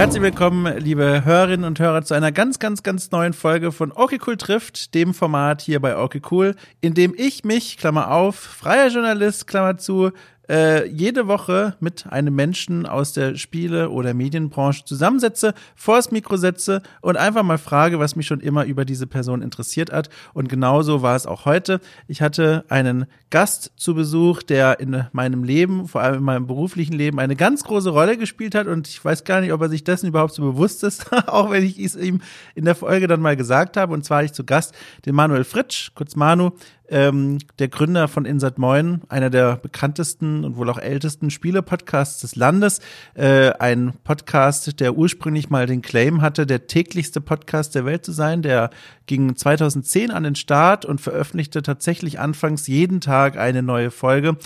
Herzlich willkommen, liebe Hörerinnen und Hörer, zu einer ganz, ganz, ganz neuen Folge von Okay Cool trifft, dem Format hier bei Okay Cool, in dem ich mich, Klammer auf, freier Journalist, Klammer zu, äh, jede Woche mit einem Menschen aus der Spiele- oder Medienbranche zusammensetze, vors Mikro setze und einfach mal frage, was mich schon immer über diese Person interessiert hat. Und genauso war es auch heute. Ich hatte einen Gast zu Besuch, der in meinem Leben, vor allem in meinem beruflichen Leben, eine ganz große Rolle gespielt hat. Und ich weiß gar nicht, ob er sich dessen überhaupt so bewusst ist, auch wenn ich es ihm in der Folge dann mal gesagt habe. Und zwar hatte ich zu Gast den Manuel Fritsch, kurz Manu, ähm, der Gründer von Insert Moin, einer der bekanntesten und wohl auch ältesten Spiele-Podcasts des Landes. Äh, ein Podcast, der ursprünglich mal den Claim hatte, der täglichste Podcast der Welt zu sein. Der ging 2010 an den Start und veröffentlichte tatsächlich anfangs jeden Tag eine neue Folge.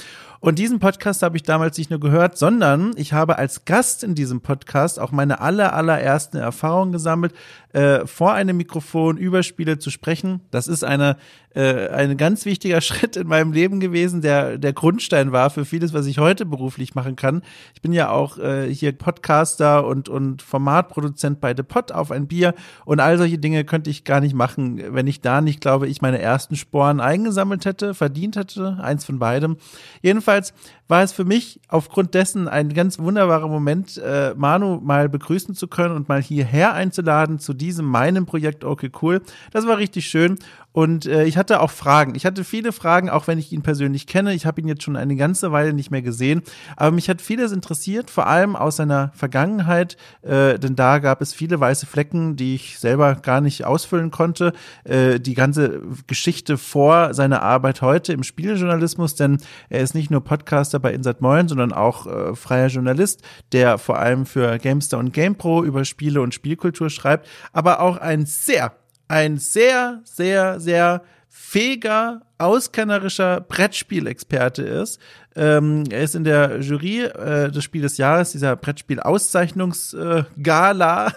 Und diesen Podcast habe ich damals nicht nur gehört, sondern ich habe als Gast in diesem Podcast auch meine aller, allerersten Erfahrungen gesammelt, äh, vor einem Mikrofon über Spiele zu sprechen. Das ist eine, äh, ein ganz wichtiger Schritt in meinem Leben gewesen, der der Grundstein war für vieles, was ich heute beruflich machen kann. Ich bin ja auch äh, hier Podcaster und, und Formatproduzent bei The Pod auf ein Bier und all solche Dinge könnte ich gar nicht machen, wenn ich da nicht, glaube ich, meine ersten Sporen eingesammelt hätte, verdient hätte, eins von beidem. Jedenfalls jedenfalls war es für mich aufgrund dessen ein ganz wunderbarer Moment, äh, Manu mal begrüßen zu können und mal hierher einzuladen zu diesem meinem Projekt Okay Cool. Das war richtig schön und äh, ich hatte auch Fragen. Ich hatte viele Fragen, auch wenn ich ihn persönlich kenne. Ich habe ihn jetzt schon eine ganze Weile nicht mehr gesehen. Aber mich hat vieles interessiert, vor allem aus seiner Vergangenheit. Äh, denn da gab es viele weiße Flecken, die ich selber gar nicht ausfüllen konnte. Äh, die ganze Geschichte vor seiner Arbeit heute im Spieljournalismus, denn er ist nicht nur Podcaster bei Insert Moin, sondern auch äh, freier Journalist, der vor allem für Gamester und GamePro über Spiele und Spielkultur schreibt, aber auch ein sehr ein sehr, sehr, sehr fähiger, auskennerischer Brettspielexperte ist. Ähm, er ist in der Jury äh, des Spiel des Jahres, dieser Brettspiel-Auszeichnungsgala. Äh,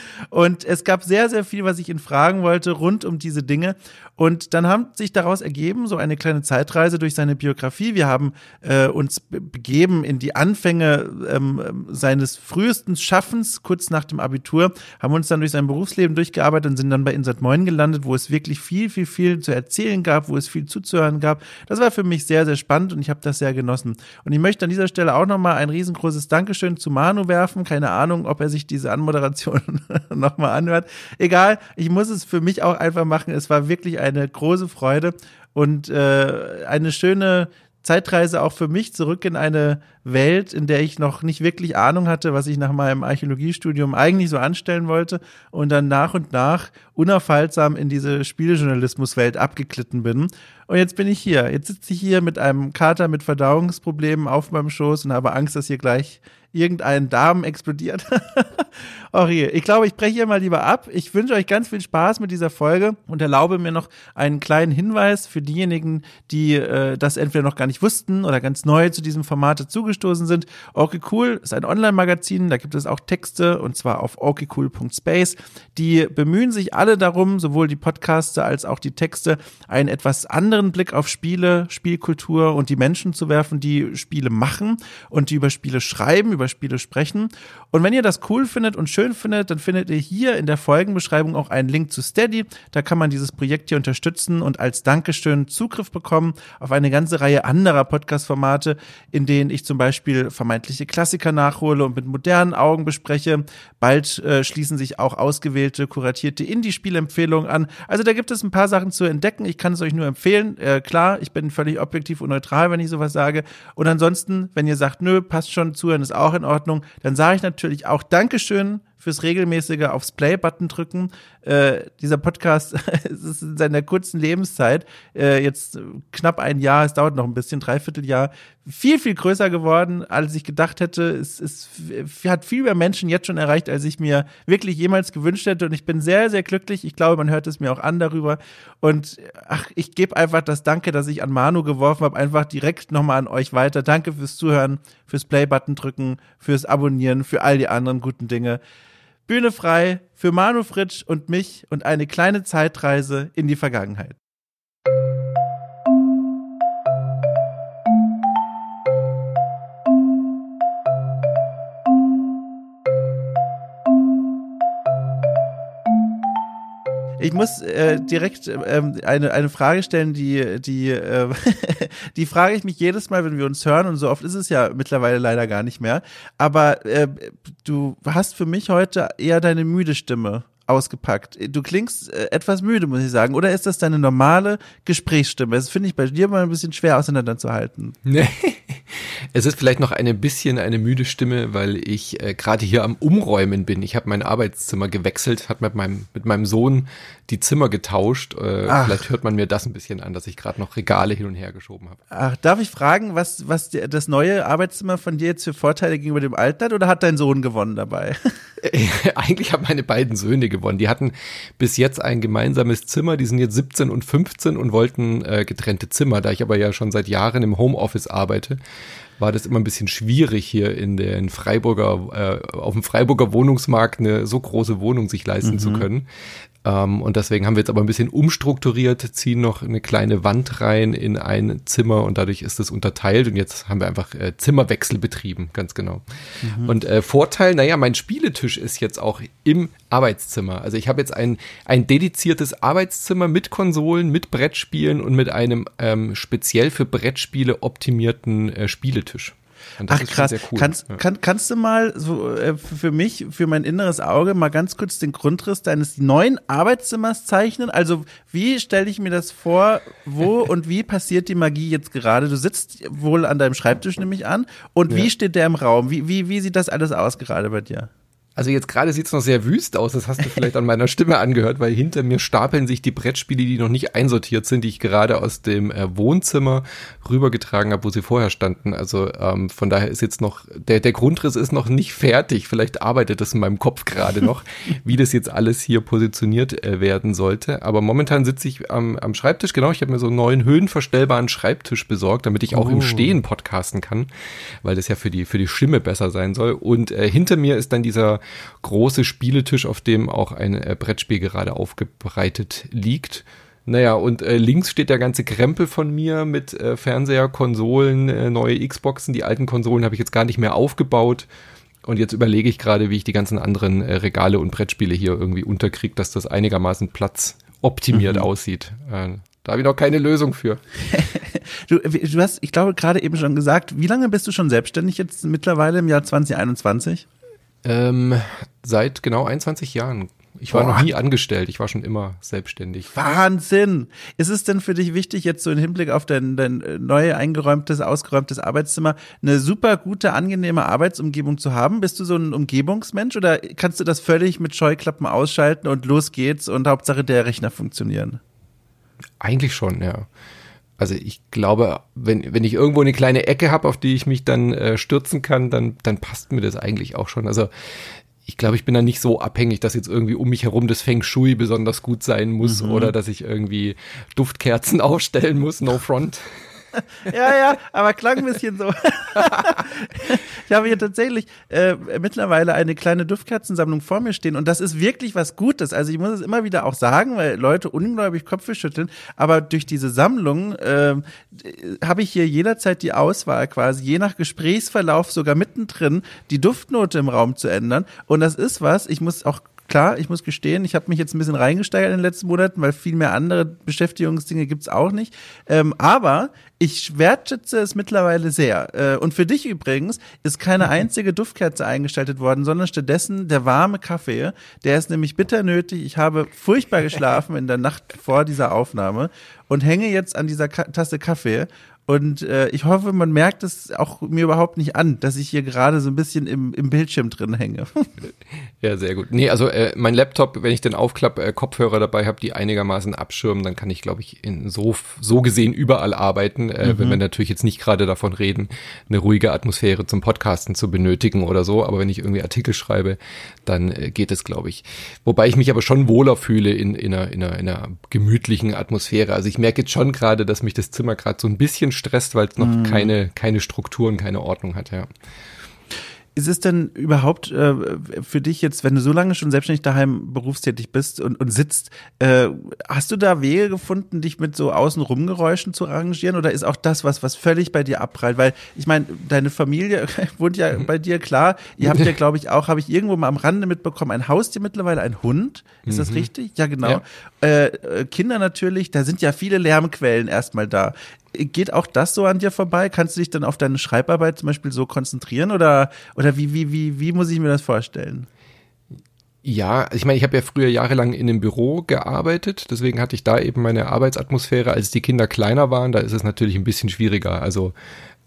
und es gab sehr, sehr viel, was ich ihn fragen wollte rund um diese Dinge. Und dann haben sich daraus ergeben, so eine kleine Zeitreise durch seine Biografie. Wir haben äh, uns begeben in die Anfänge ähm, seines frühesten Schaffens, kurz nach dem Abitur, haben uns dann durch sein Berufsleben durchgearbeitet und sind dann bei Insert Moin gelandet, wo es wirklich viel, viel, viel zu erzählen gab, wo es viel zuzuhören gab. Das war für mich sehr, sehr spannend und ich habe das sehr genossen. Und ich möchte an dieser Stelle auch nochmal ein riesengroßes Dankeschön zu Manu werfen. Keine Ahnung, ob er sich diese Anmoderation nochmal anhört. Egal, ich muss es für mich auch einfach machen. Es war wirklich eine große Freude und äh, eine schöne Zeitreise auch für mich zurück in eine Welt, in der ich noch nicht wirklich Ahnung hatte, was ich nach meinem Archäologiestudium eigentlich so anstellen wollte und dann nach und nach unaufhaltsam in diese Spielejournalismuswelt abgeglitten bin. Und jetzt bin ich hier. Jetzt sitze ich hier mit einem Kater mit Verdauungsproblemen auf meinem Schoß und habe Angst, dass hier gleich irgendein Darm explodiert. Hier. Ich glaube, ich breche hier mal lieber ab. Ich wünsche euch ganz viel Spaß mit dieser Folge und erlaube mir noch einen kleinen Hinweis für diejenigen, die äh, das entweder noch gar nicht wussten oder ganz neu zu diesem Format dazugestoßen sind. Okay Cool ist ein Online-Magazin, da gibt es auch Texte und zwar auf okcool.space. Die bemühen sich alle darum, sowohl die Podcaster als auch die Texte, einen etwas anderen Blick auf Spiele, Spielkultur und die Menschen zu werfen, die Spiele machen und die über Spiele schreiben, über Spiele sprechen. Und wenn ihr das cool findet und schön findet, dann findet ihr hier in der Folgenbeschreibung auch einen Link zu Steady. Da kann man dieses Projekt hier unterstützen und als Dankeschön Zugriff bekommen auf eine ganze Reihe anderer Podcast-Formate, in denen ich zum Beispiel vermeintliche Klassiker nachhole und mit modernen Augen bespreche. Bald äh, schließen sich auch ausgewählte, kuratierte Indie-Spielempfehlungen an. Also da gibt es ein paar Sachen zu entdecken. Ich kann es euch nur empfehlen. Äh, klar, ich bin völlig objektiv und neutral, wenn ich sowas sage. Und ansonsten, wenn ihr sagt, nö, passt schon, zuhören ist auch in Ordnung, dann sage ich natürlich auch Dankeschön fürs regelmäßige aufs Play-Button drücken. Äh, dieser Podcast ist in seiner kurzen Lebenszeit, äh, jetzt knapp ein Jahr, es dauert noch ein bisschen, dreiviertel Jahr, viel, viel größer geworden, als ich gedacht hätte. Es, es hat viel mehr Menschen jetzt schon erreicht, als ich mir wirklich jemals gewünscht hätte. Und ich bin sehr, sehr glücklich. Ich glaube, man hört es mir auch an darüber. Und ach, ich gebe einfach das Danke, dass ich an Manu geworfen habe, einfach direkt nochmal an euch weiter. Danke fürs Zuhören, fürs Play-Button drücken, fürs Abonnieren, für all die anderen guten Dinge. Bühne frei für Manu Fritsch und mich und eine kleine Zeitreise in die Vergangenheit. Ich muss äh, direkt ähm, eine, eine Frage stellen, die, die, äh, die frage ich mich jedes Mal, wenn wir uns hören. Und so oft ist es ja mittlerweile leider gar nicht mehr. Aber äh, du hast für mich heute eher deine müde Stimme ausgepackt. Du klingst äh, etwas müde, muss ich sagen. Oder ist das deine normale Gesprächsstimme? Das finde ich bei dir mal ein bisschen schwer auseinanderzuhalten. Nee. Es ist vielleicht noch ein bisschen eine müde Stimme, weil ich äh, gerade hier am Umräumen bin. Ich habe mein Arbeitszimmer gewechselt, habe mit meinem, mit meinem Sohn die Zimmer getauscht. Äh, vielleicht hört man mir das ein bisschen an, dass ich gerade noch Regale hin und her geschoben habe. Ach, darf ich fragen, was, was die, das neue Arbeitszimmer von dir jetzt für Vorteile gegenüber dem alten hat oder hat dein Sohn gewonnen dabei? Eigentlich haben meine beiden Söhne gewonnen. Die hatten bis jetzt ein gemeinsames Zimmer. Die sind jetzt 17 und 15 und wollten äh, getrennte Zimmer. Da ich aber ja schon seit Jahren im Homeoffice arbeite, war das immer ein bisschen schwierig hier in den Freiburger, äh, auf dem Freiburger Wohnungsmarkt eine so große Wohnung sich leisten mhm. zu können. Ähm, und deswegen haben wir jetzt aber ein bisschen umstrukturiert, ziehen noch eine kleine Wand rein in ein Zimmer und dadurch ist es unterteilt und jetzt haben wir einfach äh, Zimmerwechsel betrieben, ganz genau. Mhm. Und äh, Vorteil, naja, mein Spieletisch ist jetzt auch im Arbeitszimmer. Also ich habe jetzt ein, ein dediziertes Arbeitszimmer mit Konsolen, mit Brettspielen und mit einem ähm, speziell für Brettspiele optimierten äh, Spieletisch. Ach krass, cool. kannst, ja. kann, kannst du mal so äh, für mich, für mein inneres Auge mal ganz kurz den Grundriss deines neuen Arbeitszimmers zeichnen? Also wie stelle ich mir das vor, wo und wie passiert die Magie jetzt gerade? Du sitzt wohl an deinem Schreibtisch nämlich an und ja. wie steht der im Raum? Wie, wie, wie sieht das alles aus gerade bei dir? Also jetzt gerade sieht's noch sehr wüst aus, das hast du vielleicht an meiner Stimme angehört, weil hinter mir stapeln sich die Brettspiele, die noch nicht einsortiert sind, die ich gerade aus dem äh, Wohnzimmer rübergetragen habe, wo sie vorher standen. Also ähm, von daher ist jetzt noch, der, der Grundriss ist noch nicht fertig. Vielleicht arbeitet das in meinem Kopf gerade noch, wie das jetzt alles hier positioniert äh, werden sollte. Aber momentan sitze ich am, am Schreibtisch, genau, ich habe mir so einen neuen höhenverstellbaren Schreibtisch besorgt, damit ich auch oh. im Stehen podcasten kann, weil das ja für die, für die Stimme besser sein soll. Und äh, hinter mir ist dann dieser große Spieletisch, auf dem auch ein äh, Brettspiel gerade aufgebreitet liegt. Naja, und äh, links steht der ganze Krempel von mir mit äh, Fernseher, Konsolen, äh, neue Xboxen. Die alten Konsolen habe ich jetzt gar nicht mehr aufgebaut. Und jetzt überlege ich gerade, wie ich die ganzen anderen äh, Regale und Brettspiele hier irgendwie unterkriege, dass das einigermaßen platzoptimiert mhm. aussieht. Äh, da habe ich noch keine Lösung für. du, du hast, ich glaube, gerade eben schon gesagt, wie lange bist du schon selbstständig jetzt mittlerweile im Jahr 2021? Ähm, seit genau 21 Jahren. Ich war Boah. noch nie angestellt, ich war schon immer selbstständig. Wahnsinn! Ist es denn für dich wichtig, jetzt so im Hinblick auf dein, dein äh, neu eingeräumtes, ausgeräumtes Arbeitszimmer, eine super gute, angenehme Arbeitsumgebung zu haben? Bist du so ein Umgebungsmensch oder kannst du das völlig mit Scheuklappen ausschalten und los geht's und Hauptsache der Rechner funktionieren? Eigentlich schon, ja. Also ich glaube, wenn, wenn ich irgendwo eine kleine Ecke habe, auf die ich mich dann äh, stürzen kann, dann, dann passt mir das eigentlich auch schon. Also ich glaube, ich bin da nicht so abhängig, dass jetzt irgendwie um mich herum das Feng Shui besonders gut sein muss mhm. oder dass ich irgendwie Duftkerzen aufstellen muss, no front. ja, ja, aber klang ein bisschen so. ich habe hier tatsächlich äh, mittlerweile eine kleine Duftkerzensammlung vor mir stehen und das ist wirklich was Gutes. Also ich muss es immer wieder auch sagen, weil Leute ungläubig Köpfe schütteln, aber durch diese Sammlung äh, habe ich hier jederzeit die Auswahl quasi, je nach Gesprächsverlauf sogar mittendrin die Duftnote im Raum zu ändern und das ist was, ich muss auch klar, ich muss gestehen, ich habe mich jetzt ein bisschen reingesteigert in den letzten Monaten, weil viel mehr andere Beschäftigungsdinge gibt's auch nicht. Ähm, aber ich wertschätze es mittlerweile sehr. Äh, und für dich übrigens ist keine einzige Duftkerze eingeschaltet worden, sondern stattdessen der warme Kaffee. Der ist nämlich bitter nötig. Ich habe furchtbar geschlafen in der Nacht vor dieser Aufnahme und hänge jetzt an dieser Ka Tasse Kaffee und äh, ich hoffe, man merkt es auch mir überhaupt nicht an, dass ich hier gerade so ein bisschen im, im Bildschirm drin hänge. ja, sehr gut. Nee, also äh, mein Laptop, wenn ich den aufklappe, äh, Kopfhörer dabei habe, die einigermaßen abschirmen, dann kann ich, glaube ich, in so, so gesehen überall arbeiten. Äh, mhm. Wenn wir natürlich jetzt nicht gerade davon reden, eine ruhige Atmosphäre zum Podcasten zu benötigen oder so. Aber wenn ich irgendwie Artikel schreibe, dann äh, geht es, glaube ich. Wobei ich mich aber schon wohler fühle in, in, einer, in, einer, in einer gemütlichen Atmosphäre. Also ich merke jetzt schon gerade, dass mich das Zimmer gerade so ein bisschen stresst, weil es noch mhm. keine, keine Strukturen, keine Ordnung hat, ja. ist es denn überhaupt äh, für dich jetzt, wenn du so lange schon selbstständig daheim berufstätig bist und, und sitzt, äh, hast du da Wege gefunden, dich mit so Außenrumgeräuschen zu arrangieren oder ist auch das was, was völlig bei dir abprallt? Weil ich meine, deine Familie wohnt ja bei dir, klar. Ihr habt ja, glaube ich, auch, habe ich irgendwo mal am Rande mitbekommen, ein Haustier mittlerweile, ein Hund. Ist mhm. das richtig? Ja, genau. Ja. Äh, äh, Kinder natürlich, da sind ja viele Lärmquellen erstmal da geht auch das so an dir vorbei? Kannst du dich dann auf deine Schreibarbeit zum Beispiel so konzentrieren oder, oder wie, wie, wie, wie muss ich mir das vorstellen? Ja, ich meine, ich habe ja früher jahrelang in einem Büro gearbeitet, deswegen hatte ich da eben meine Arbeitsatmosphäre. Als die Kinder kleiner waren, da ist es natürlich ein bisschen schwieriger. Also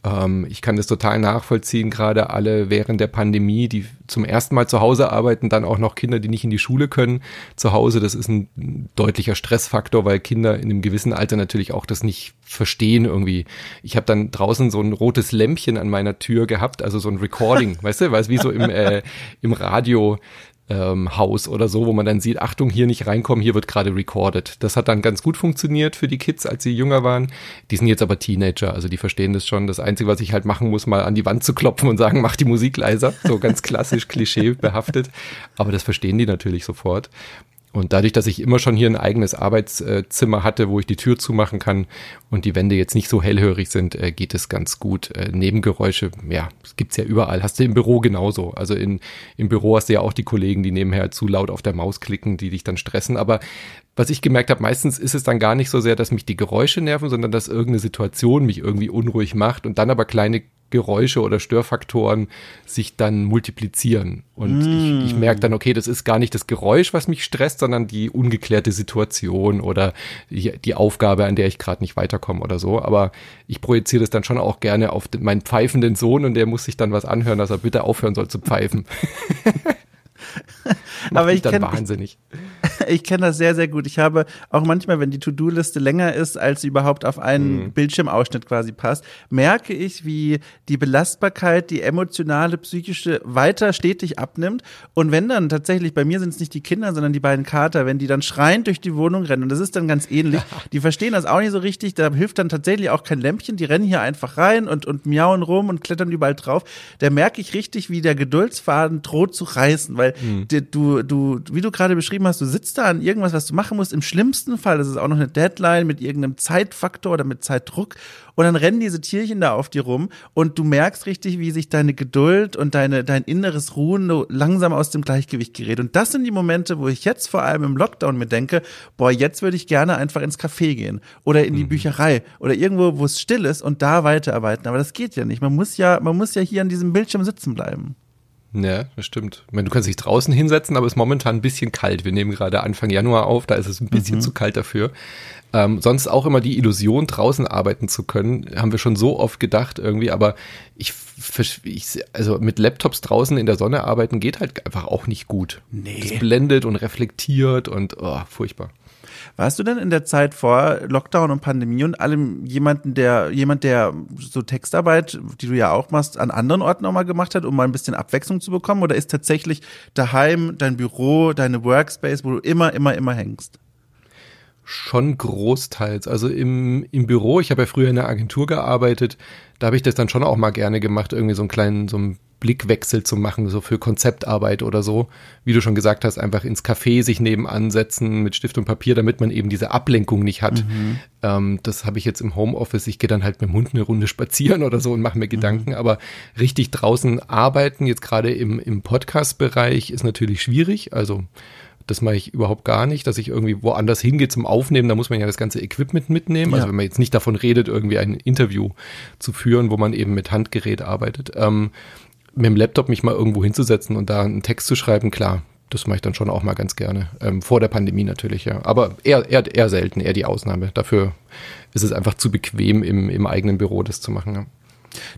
ähm, ich kann das total nachvollziehen, gerade alle während der Pandemie, die zum ersten Mal zu Hause arbeiten, dann auch noch Kinder, die nicht in die Schule können, zu Hause. Das ist ein deutlicher Stressfaktor, weil Kinder in einem gewissen Alter natürlich auch das nicht verstehen irgendwie. Ich habe dann draußen so ein rotes Lämpchen an meiner Tür gehabt, also so ein Recording, weißt du, weil es wie so im, äh, im Radio ähm, Haus oder so, wo man dann sieht, Achtung, hier nicht reinkommen, hier wird gerade recorded. Das hat dann ganz gut funktioniert für die Kids, als sie jünger waren. Die sind jetzt aber Teenager, also die verstehen das schon. Das Einzige, was ich halt machen muss, mal an die Wand zu klopfen und sagen, mach die Musik leiser. So ganz klassisch, Klischee behaftet. Aber das verstehen die natürlich sofort. Und dadurch, dass ich immer schon hier ein eigenes Arbeitszimmer hatte, wo ich die Tür zumachen kann und die Wände jetzt nicht so hellhörig sind, äh, geht es ganz gut. Äh, Nebengeräusche, ja, gibt's ja überall. Hast du im Büro genauso. Also in, im Büro hast du ja auch die Kollegen, die nebenher zu laut auf der Maus klicken, die dich dann stressen. Aber was ich gemerkt habe, meistens ist es dann gar nicht so sehr, dass mich die Geräusche nerven, sondern dass irgendeine Situation mich irgendwie unruhig macht und dann aber kleine Geräusche oder Störfaktoren sich dann multiplizieren. Und mm. ich, ich merke dann, okay, das ist gar nicht das Geräusch, was mich stresst, sondern die ungeklärte Situation oder die, die Aufgabe, an der ich gerade nicht weiterkomme oder so. Aber ich projiziere das dann schon auch gerne auf den, meinen pfeifenden Sohn und der muss sich dann was anhören, dass er bitte aufhören soll zu pfeifen. Aber ich kenne wahnsinnig. Ich, ich kenne das sehr, sehr gut. Ich habe auch manchmal, wenn die To-Do-Liste länger ist, als sie überhaupt auf einen mhm. Bildschirmausschnitt quasi passt, merke ich, wie die Belastbarkeit, die emotionale, psychische weiter stetig abnimmt. Und wenn dann tatsächlich, bei mir sind es nicht die Kinder, sondern die beiden Kater, wenn die dann schreiend durch die Wohnung rennen, und das ist dann ganz ähnlich, die verstehen das auch nicht so richtig, da hilft dann tatsächlich auch kein Lämpchen, die rennen hier einfach rein und, und miauen rum und klettern überall drauf. Da merke ich richtig, wie der Geduldsfaden droht zu reißen, weil mhm. du, du, wie du gerade beschrieben hast, du sitzt da an irgendwas, was du machen musst. Im schlimmsten Fall ist es auch noch eine Deadline mit irgendeinem Zeitfaktor oder mit Zeitdruck. Und dann rennen diese Tierchen da auf dir rum und du merkst richtig, wie sich deine Geduld und deine, dein inneres Ruhen langsam aus dem Gleichgewicht gerät. Und das sind die Momente, wo ich jetzt vor allem im Lockdown mir denke, boah, jetzt würde ich gerne einfach ins Café gehen oder in die mhm. Bücherei oder irgendwo, wo es still ist und da weiterarbeiten. Aber das geht ja nicht. Man muss ja, man muss ja hier an diesem Bildschirm sitzen bleiben. Ja, das stimmt. Ich meine, du kannst dich draußen hinsetzen, aber es ist momentan ein bisschen kalt. Wir nehmen gerade Anfang Januar auf, da ist es ein bisschen mhm. zu kalt dafür. Ähm, sonst auch immer die Illusion, draußen arbeiten zu können, haben wir schon so oft gedacht irgendwie, aber ich, ich also mit Laptops draußen in der Sonne arbeiten geht halt einfach auch nicht gut. Nee. Das blendet und reflektiert und oh, furchtbar. Warst du denn in der Zeit vor Lockdown und Pandemie und allem jemanden, der, jemand, der so Textarbeit, die du ja auch machst, an anderen Orten auch mal gemacht hat, um mal ein bisschen Abwechslung zu bekommen? Oder ist tatsächlich daheim dein Büro, deine Workspace, wo du immer, immer, immer hängst? Schon großteils. Also im, im Büro, ich habe ja früher in der Agentur gearbeitet, da habe ich das dann schon auch mal gerne gemacht, irgendwie so einen kleinen, so einen Blickwechsel zu machen, so für Konzeptarbeit oder so. Wie du schon gesagt hast, einfach ins Café sich nebenan setzen mit Stift und Papier, damit man eben diese Ablenkung nicht hat. Mhm. Ähm, das habe ich jetzt im Homeoffice. Ich gehe dann halt mit dem Hund eine Runde spazieren oder so und mache mir Gedanken. Mhm. Aber richtig draußen arbeiten, jetzt gerade im, im Podcast-Bereich, ist natürlich schwierig. Also das mache ich überhaupt gar nicht, dass ich irgendwie woanders hingehe zum Aufnehmen. Da muss man ja das ganze Equipment mitnehmen. Also ja. Also wenn man jetzt nicht davon redet, irgendwie ein Interview zu führen, wo man eben mit Handgerät arbeitet. Ähm, mit dem Laptop mich mal irgendwo hinzusetzen und da einen Text zu schreiben, klar, das mache ich dann schon auch mal ganz gerne. Ähm, vor der Pandemie natürlich, ja. Aber eher, eher, eher selten, eher die Ausnahme. Dafür ist es einfach zu bequem, im, im eigenen Büro das zu machen. Ja.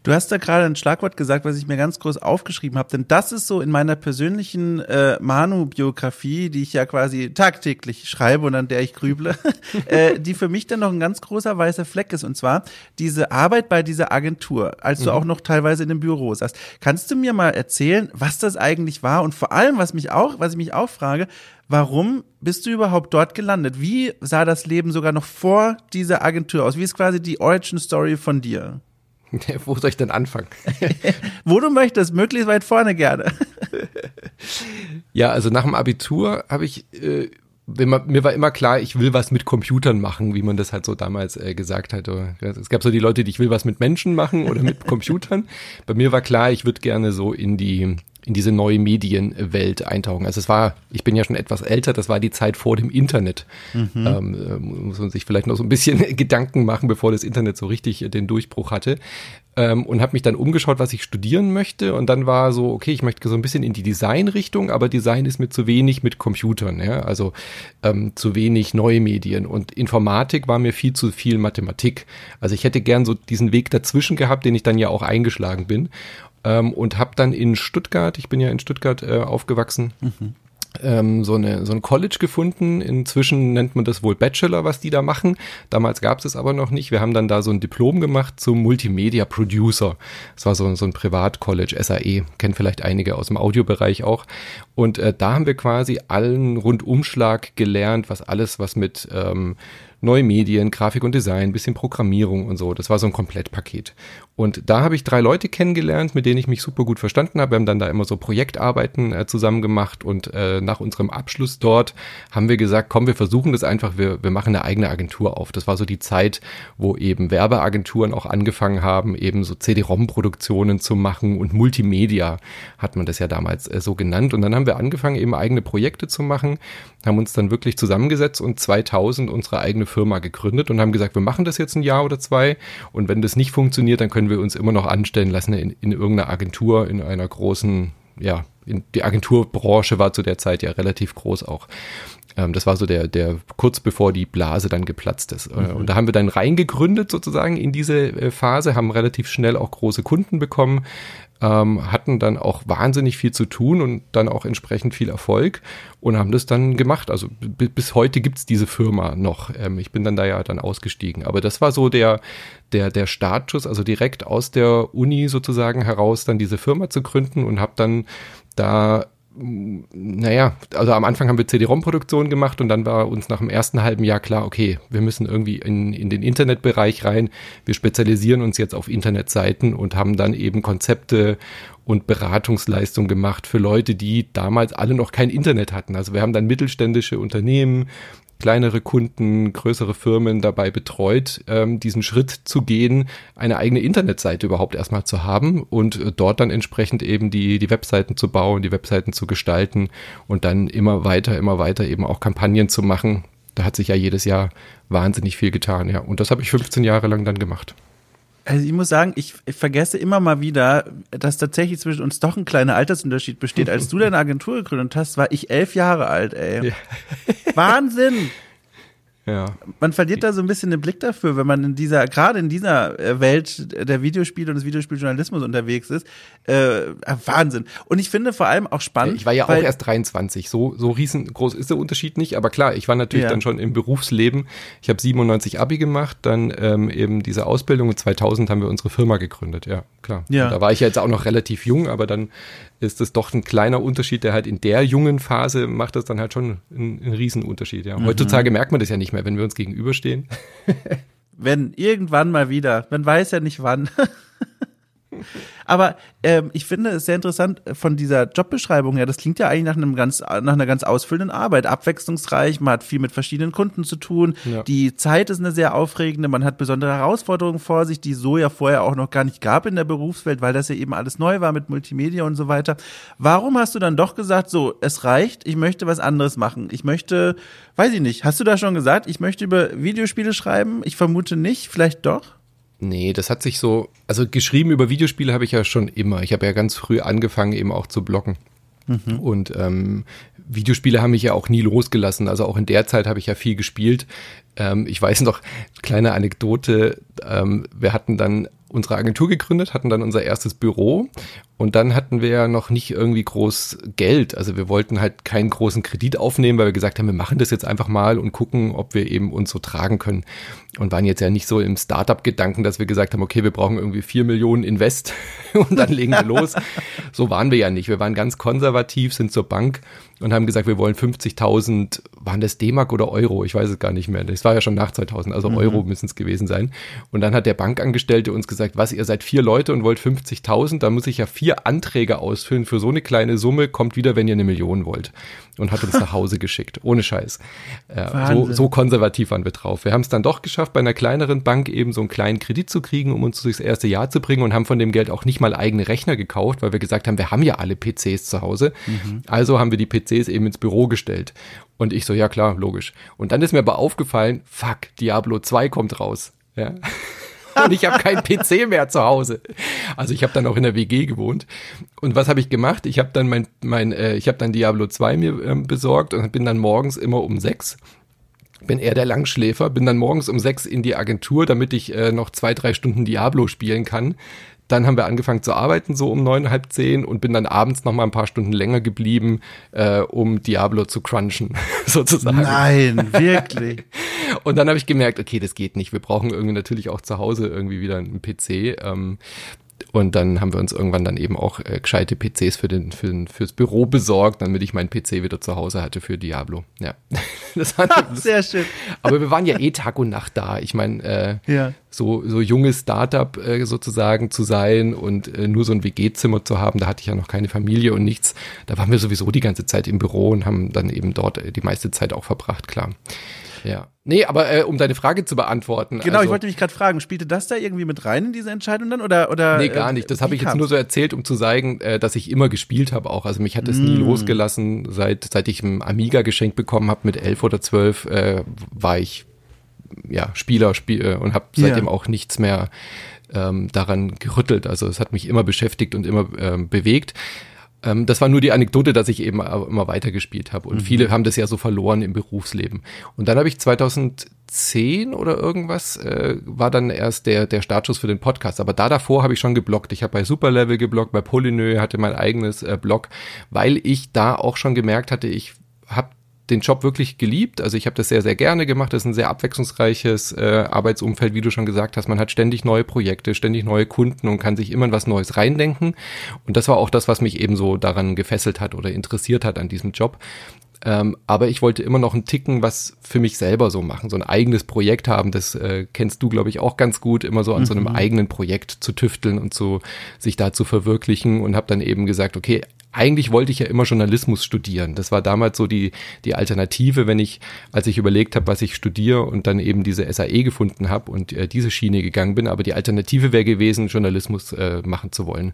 Du hast da gerade ein Schlagwort gesagt, was ich mir ganz groß aufgeschrieben habe, denn das ist so in meiner persönlichen äh, Manu-Biografie, die ich ja quasi tagtäglich schreibe und an der ich grüble, äh, die für mich dann noch ein ganz großer weißer Fleck ist und zwar diese Arbeit bei dieser Agentur, als du mhm. auch noch teilweise in dem Büro saßt. Kannst du mir mal erzählen, was das eigentlich war und vor allem, was mich auch, was ich mich auch frage, Warum bist du überhaupt dort gelandet? Wie sah das Leben sogar noch vor dieser Agentur aus? Wie ist quasi die Origin Story von dir? Wo soll ich denn anfangen? Wo du möchtest, möglichst weit vorne gerne. ja, also nach dem Abitur habe ich äh, mir war immer klar, ich will was mit Computern machen, wie man das halt so damals äh, gesagt hat. Es gab so die Leute, die ich will was mit Menschen machen oder mit Computern. Bei mir war klar, ich würde gerne so in die in diese neue Medienwelt eintauchen. Also es war, ich bin ja schon etwas älter, das war die Zeit vor dem Internet. Mhm. Ähm, äh, muss man sich vielleicht noch so ein bisschen Gedanken machen, bevor das Internet so richtig den Durchbruch hatte. Ähm, und habe mich dann umgeschaut, was ich studieren möchte. Und dann war so, okay, ich möchte so ein bisschen in die Design-Richtung, aber Design ist mir zu wenig mit Computern, ja? also ähm, zu wenig neue Medien. Und Informatik war mir viel zu viel Mathematik. Also ich hätte gern so diesen Weg dazwischen gehabt, den ich dann ja auch eingeschlagen bin ähm, und habe dann in Stuttgart, ich bin ja in Stuttgart äh, aufgewachsen, mhm. Ähm, so, eine, so ein College gefunden. Inzwischen nennt man das wohl Bachelor, was die da machen. Damals gab es es aber noch nicht. Wir haben dann da so ein Diplom gemacht zum Multimedia Producer. Das war so, so ein Privatcollege, SAE, kennen vielleicht einige aus dem Audiobereich auch. Und äh, da haben wir quasi allen Rundumschlag gelernt, was alles, was mit ähm, neue Medien, Grafik und Design, bisschen Programmierung und so. Das war so ein Komplettpaket. Und da habe ich drei Leute kennengelernt, mit denen ich mich super gut verstanden habe. Wir haben dann da immer so Projektarbeiten äh, zusammen gemacht und äh, nach unserem Abschluss dort haben wir gesagt, komm, wir versuchen das einfach, wir, wir machen eine eigene Agentur auf. Das war so die Zeit, wo eben Werbeagenturen auch angefangen haben, eben so CD-ROM-Produktionen zu machen und Multimedia hat man das ja damals äh, so genannt. Und dann haben wir angefangen, eben eigene Projekte zu machen, haben uns dann wirklich zusammengesetzt und 2000 unsere eigene Firma gegründet und haben gesagt, wir machen das jetzt ein Jahr oder zwei und wenn das nicht funktioniert, dann können wir uns immer noch anstellen lassen in, in irgendeiner Agentur, in einer großen, ja, in, die Agenturbranche war zu der Zeit ja relativ groß auch. Ähm, das war so der, der kurz bevor die Blase dann geplatzt ist. Äh, mhm. Und da haben wir dann reingegründet sozusagen in diese äh, Phase, haben relativ schnell auch große Kunden bekommen, ähm, hatten dann auch wahnsinnig viel zu tun und dann auch entsprechend viel Erfolg und haben das dann gemacht. Also bis heute gibt's diese Firma noch. Ähm, ich bin dann da ja dann ausgestiegen. Aber das war so der, der, der Startschuss, also direkt aus der Uni sozusagen heraus dann diese Firma zu gründen und habe dann da naja, also am Anfang haben wir CD-ROM-Produktion gemacht und dann war uns nach dem ersten halben Jahr klar, okay, wir müssen irgendwie in, in den Internetbereich rein. Wir spezialisieren uns jetzt auf Internetseiten und haben dann eben Konzepte und Beratungsleistung gemacht für Leute, die damals alle noch kein Internet hatten. Also wir haben dann mittelständische Unternehmen, kleinere Kunden, größere Firmen dabei betreut, ähm, diesen Schritt zu gehen, eine eigene Internetseite überhaupt erstmal zu haben und äh, dort dann entsprechend eben die, die Webseiten zu bauen, die Webseiten zu gestalten und dann immer weiter, immer weiter eben auch Kampagnen zu machen. Da hat sich ja jedes Jahr wahnsinnig viel getan, ja. Und das habe ich 15 Jahre lang dann gemacht. Also ich muss sagen, ich, ich, vergesse immer mal wieder, dass tatsächlich zwischen uns doch ein kleiner Altersunterschied besteht. Als du deine Agentur gegründet hast, war ich elf Jahre alt, ey. Ja. Wahnsinn! Ja. Man verliert da so ein bisschen den Blick dafür, wenn man in dieser, gerade in dieser äh, Welt der Videospiele und des Videospieljournalismus unterwegs ist. Äh, Wahnsinn. Und ich finde vor allem auch spannend. Ich war ja auch erst 23. So, so riesengroß ist der Unterschied nicht. Aber klar, ich war natürlich ja. dann schon im Berufsleben. Ich habe 97 Abi gemacht, dann ähm, eben diese Ausbildung und 2000 haben wir unsere Firma gegründet. Ja, klar. Ja. Und da war ich ja jetzt auch noch relativ jung, aber dann ist das doch ein kleiner Unterschied, der halt in der jungen Phase macht das dann halt schon einen, einen Riesenunterschied. Ja. Mhm. Heutzutage merkt man das ja nicht mehr, wenn wir uns gegenüberstehen. wenn irgendwann mal wieder, man weiß ja nicht wann. Aber ähm, ich finde es sehr interessant äh, von dieser Jobbeschreibung her. Das klingt ja eigentlich nach einem ganz, nach einer ganz ausfüllenden Arbeit, abwechslungsreich. Man hat viel mit verschiedenen Kunden zu tun. Ja. Die Zeit ist eine sehr aufregende. Man hat besondere Herausforderungen vor sich, die so ja vorher auch noch gar nicht gab in der Berufswelt, weil das ja eben alles neu war mit Multimedia und so weiter. Warum hast du dann doch gesagt, so, es reicht, ich möchte was anderes machen. Ich möchte, weiß ich nicht, hast du da schon gesagt, ich möchte über Videospiele schreiben? Ich vermute nicht, vielleicht doch. Nee, das hat sich so, also geschrieben über Videospiele habe ich ja schon immer. Ich habe ja ganz früh angefangen, eben auch zu bloggen. Mhm. Und ähm, Videospiele haben mich ja auch nie losgelassen. Also auch in der Zeit habe ich ja viel gespielt. Ähm, ich weiß noch, kleine Anekdote, ähm, wir hatten dann unsere Agentur gegründet, hatten dann unser erstes Büro Und dann hatten wir ja noch nicht irgendwie groß Geld. Also wir wollten halt keinen großen Kredit aufnehmen, weil wir gesagt haben, wir machen das jetzt einfach mal und gucken, ob wir eben uns so tragen können. Und waren jetzt ja nicht so im Startup-Gedanken, dass wir gesagt haben, okay, wir brauchen irgendwie vier Millionen Invest und dann legen wir los. So waren wir ja nicht. Wir waren ganz konservativ, sind zur Bank und haben gesagt, wir wollen 50.000, waren das D-Mark oder Euro? Ich weiß es gar nicht mehr. Das war ja schon nach 2000, also mhm. Euro müssen es gewesen sein. Und dann hat der Bankangestellte uns gesagt, was, ihr seid vier Leute und wollt 50.000, dann muss ich ja vier Anträge ausfüllen für so eine kleine Summe, kommt wieder, wenn ihr eine Million wollt. Und hat uns nach Hause geschickt, ohne Scheiß. Äh, so, so konservativ waren wir drauf. Wir haben es dann doch geschafft, bei einer kleineren Bank eben so einen kleinen Kredit zu kriegen, um uns durchs erste Jahr zu bringen und haben von dem Geld auch nicht mal eigene Rechner gekauft, weil wir gesagt haben, wir haben ja alle PCs zu Hause. Mhm. Also haben wir die PCs eben ins Büro gestellt. Und ich so, ja klar, logisch. Und dann ist mir aber aufgefallen, fuck, Diablo 2 kommt raus. Ja. und ich habe keinen PC mehr zu Hause. Also ich habe dann auch in der WG gewohnt. Und was habe ich gemacht? Ich habe dann mein, mein äh, ich habe dann Diablo 2 mir ähm, besorgt und bin dann morgens immer um sechs bin eher der Langschläfer, bin dann morgens um sechs in die Agentur, damit ich äh, noch zwei, drei Stunden Diablo spielen kann. Dann haben wir angefangen zu arbeiten, so um neun, halb zehn und bin dann abends noch mal ein paar Stunden länger geblieben, äh, um Diablo zu crunchen, sozusagen. Nein, wirklich. und dann habe ich gemerkt, okay, das geht nicht. Wir brauchen irgendwie natürlich auch zu Hause irgendwie wieder einen PC. Ähm, und dann haben wir uns irgendwann dann eben auch äh, gescheite PCs für den, für den, fürs Büro besorgt, damit ich meinen PC wieder zu Hause hatte für Diablo. Ja. Das war Sehr schön. Aber wir waren ja eh Tag und Nacht da. Ich meine, äh, ja. So, so junges Startup äh, sozusagen zu sein und äh, nur so ein WG-Zimmer zu haben, da hatte ich ja noch keine Familie und nichts. Da waren wir sowieso die ganze Zeit im Büro und haben dann eben dort äh, die meiste Zeit auch verbracht, klar. Ja. Nee, aber äh, um deine Frage zu beantworten. Genau, also, ich wollte mich gerade fragen, spielte das da irgendwie mit rein in diese Entscheidung dann oder oder Nee, gar nicht. Das äh, habe ich jetzt nur so erzählt, um zu zeigen, äh, dass ich immer gespielt habe auch. Also mich hat es mm. nie losgelassen, seit seit ich ein Amiga geschenkt bekommen habe mit elf oder zwölf, äh, war ich ja Spieler spiel, äh, und habe seitdem ja. auch nichts mehr ähm, daran gerüttelt. Also es hat mich immer beschäftigt und immer ähm, bewegt. Ähm, das war nur die Anekdote, dass ich eben immer weitergespielt habe. Und mhm. viele haben das ja so verloren im Berufsleben. Und dann habe ich 2010 oder irgendwas, äh, war dann erst der, der Startschuss für den Podcast. Aber da davor habe ich schon geblockt. Ich habe bei Superlevel geblockt, bei Polynö hatte mein eigenes äh, Blog, weil ich da auch schon gemerkt hatte, ich habe den Job wirklich geliebt. Also ich habe das sehr, sehr gerne gemacht. Das ist ein sehr abwechslungsreiches äh, Arbeitsumfeld, wie du schon gesagt hast. Man hat ständig neue Projekte, ständig neue Kunden und kann sich immer in was Neues reindenken. Und das war auch das, was mich eben so daran gefesselt hat oder interessiert hat an diesem Job. Ähm, aber ich wollte immer noch einen Ticken was für mich selber so machen, so ein eigenes Projekt haben. Das äh, kennst du, glaube ich, auch ganz gut, immer so an mhm. so einem mhm. eigenen Projekt zu tüfteln und so sich da zu verwirklichen und habe dann eben gesagt, okay, eigentlich wollte ich ja immer Journalismus studieren. Das war damals so die, die Alternative, wenn ich, als ich überlegt habe, was ich studiere und dann eben diese SAE gefunden habe und äh, diese Schiene gegangen bin. Aber die Alternative wäre gewesen, Journalismus äh, machen zu wollen.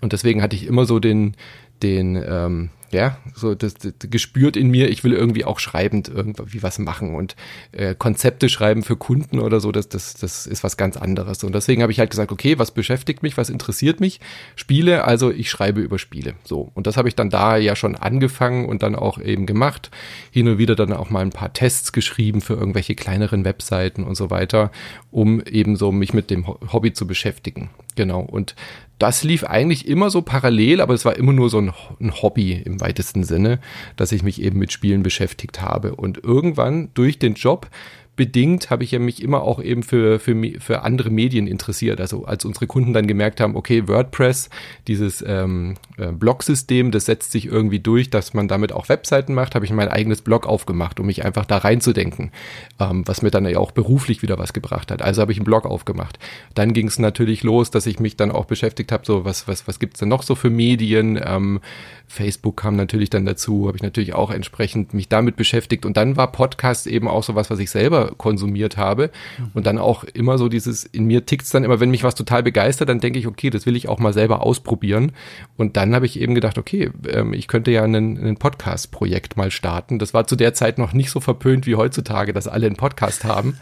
Und deswegen hatte ich immer so den, den, ähm, ja, so das, das gespürt in mir, ich will irgendwie auch schreibend irgendwie was machen und äh, Konzepte schreiben für Kunden oder so, das, das, das ist was ganz anderes. Und deswegen habe ich halt gesagt, okay, was beschäftigt mich, was interessiert mich? Spiele, also ich schreibe über Spiele. So. Und das habe ich dann da ja schon angefangen und dann auch eben gemacht. Hin und wieder dann auch mal ein paar Tests geschrieben für irgendwelche kleineren Webseiten und so weiter, um eben so mich mit dem Hobby zu beschäftigen. Genau. Und das lief eigentlich immer so parallel, aber es war immer nur so ein, ein, Hobby im weitesten Sinne, dass ich mich eben mit Spielen beschäftigt habe. Und irgendwann durch den Job bedingt habe ich ja mich immer auch eben für, für, für andere Medien interessiert. Also als unsere Kunden dann gemerkt haben, okay, WordPress, dieses ähm, äh, Blog-System, das setzt sich irgendwie durch, dass man damit auch Webseiten macht, habe ich mein eigenes Blog aufgemacht, um mich einfach da reinzudenken, ähm, was mir dann ja auch beruflich wieder was gebracht hat. Also habe ich einen Blog aufgemacht. Dann ging es natürlich los, dass ich mich dann auch beschäftigt habe, so was, was, was gibt's denn noch so für Medien? Ähm, Facebook kam natürlich dann dazu, habe ich natürlich auch entsprechend mich damit beschäftigt. Und dann war Podcast eben auch so was, was ich selber konsumiert habe. Und dann auch immer so dieses, in mir tickt's dann immer, wenn mich was total begeistert, dann denke ich, okay, das will ich auch mal selber ausprobieren. Und dann habe ich eben gedacht, okay, ähm, ich könnte ja ein Podcast-Projekt mal starten. Das war zu der Zeit noch nicht so verpönt wie heutzutage, dass alle einen Podcast haben.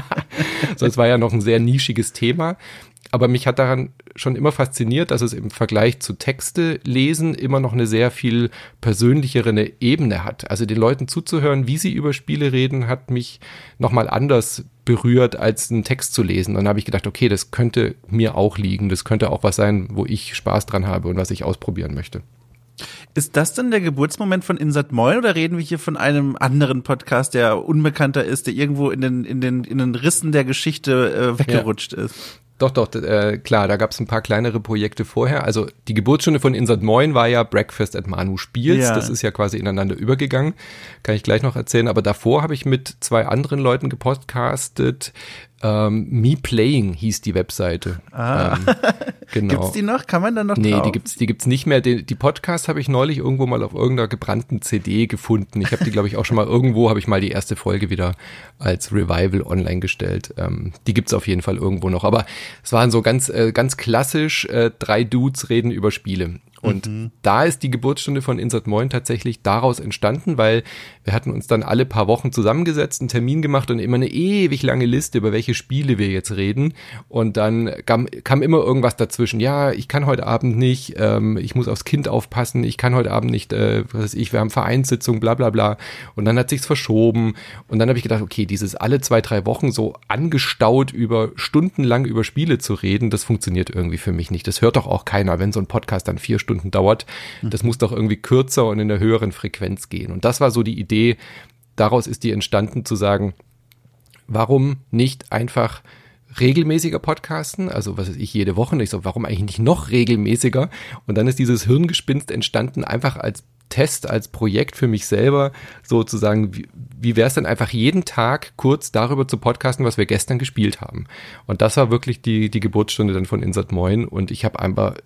so, es war ja noch ein sehr nischiges Thema aber mich hat daran schon immer fasziniert, dass es im Vergleich zu Texte lesen immer noch eine sehr viel persönlichere Ebene hat. Also den Leuten zuzuhören, wie sie über Spiele reden, hat mich nochmal anders berührt, als einen Text zu lesen. Dann habe ich gedacht, okay, das könnte mir auch liegen. Das könnte auch was sein, wo ich Spaß dran habe und was ich ausprobieren möchte. Ist das denn der Geburtsmoment von Insert Moin oder reden wir hier von einem anderen Podcast, der unbekannter ist, der irgendwo in den, in den, in den Rissen der Geschichte äh, weggerutscht ja. ist? Doch, doch, äh, klar, da gab es ein paar kleinere Projekte vorher. Also die Geburtsstunde von Insert Moin war ja Breakfast at Manu Spiels. Ja. Das ist ja quasi ineinander übergegangen. Kann ich gleich noch erzählen. Aber davor habe ich mit zwei anderen Leuten gepodcastet. Ähm, Me Playing hieß die Webseite. Ah. Ähm, genau. Gibt's die noch? Kann man da noch Nee, drauf? die gibt's, die gibt's nicht mehr. Die, die Podcasts habe ich neulich irgendwo mal auf irgendeiner gebrannten CD gefunden. Ich habe die, glaube ich, auch schon mal irgendwo, habe ich mal die erste Folge wieder als Revival online gestellt. Ähm, die gibt's auf jeden Fall irgendwo noch. Aber es waren so ganz, äh, ganz klassisch, äh, drei Dudes reden über Spiele. Und mhm. da ist die Geburtsstunde von Insert Moin tatsächlich daraus entstanden, weil wir hatten uns dann alle paar Wochen zusammengesetzt, einen Termin gemacht und immer eine ewig lange Liste, über welche Spiele wir jetzt reden. Und dann kam, kam immer irgendwas dazwischen. Ja, ich kann heute Abend nicht, ähm, ich muss aufs Kind aufpassen, ich kann heute Abend nicht, äh, was weiß ich, wir haben Vereinssitzung, bla bla bla. Und dann hat sich's verschoben. Und dann habe ich gedacht, okay, dieses alle zwei, drei Wochen so angestaut über stundenlang über Spiele zu reden, das funktioniert irgendwie für mich nicht. Das hört doch auch keiner, wenn so ein Podcast dann vier Stunden Stunden dauert. Das muss doch irgendwie kürzer und in der höheren Frequenz gehen. Und das war so die Idee. Daraus ist die entstanden zu sagen, warum nicht einfach regelmäßiger podcasten, also was weiß ich, jede Woche. Und ich so, warum eigentlich nicht noch regelmäßiger? Und dann ist dieses Hirngespinst entstanden, einfach als Test, als Projekt für mich selber, sozusagen, wie, wie wäre es denn einfach jeden Tag kurz darüber zu podcasten, was wir gestern gespielt haben. Und das war wirklich die, die Geburtsstunde dann von Insert Moin. Und ich habe einfach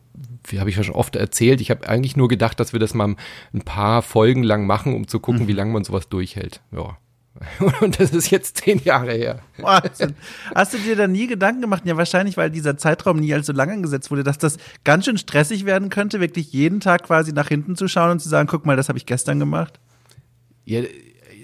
wie habe ich ja schon oft erzählt, ich habe eigentlich nur gedacht, dass wir das mal ein paar Folgen lang machen, um zu gucken, mhm. wie lange man sowas durchhält. Ja. Und das ist jetzt zehn Jahre her. Wahnsinn. Hast du dir da nie Gedanken gemacht? Ja, wahrscheinlich, weil dieser Zeitraum nie so lang angesetzt wurde, dass das ganz schön stressig werden könnte, wirklich jeden Tag quasi nach hinten zu schauen und zu sagen, guck mal, das habe ich gestern gemacht. Ja,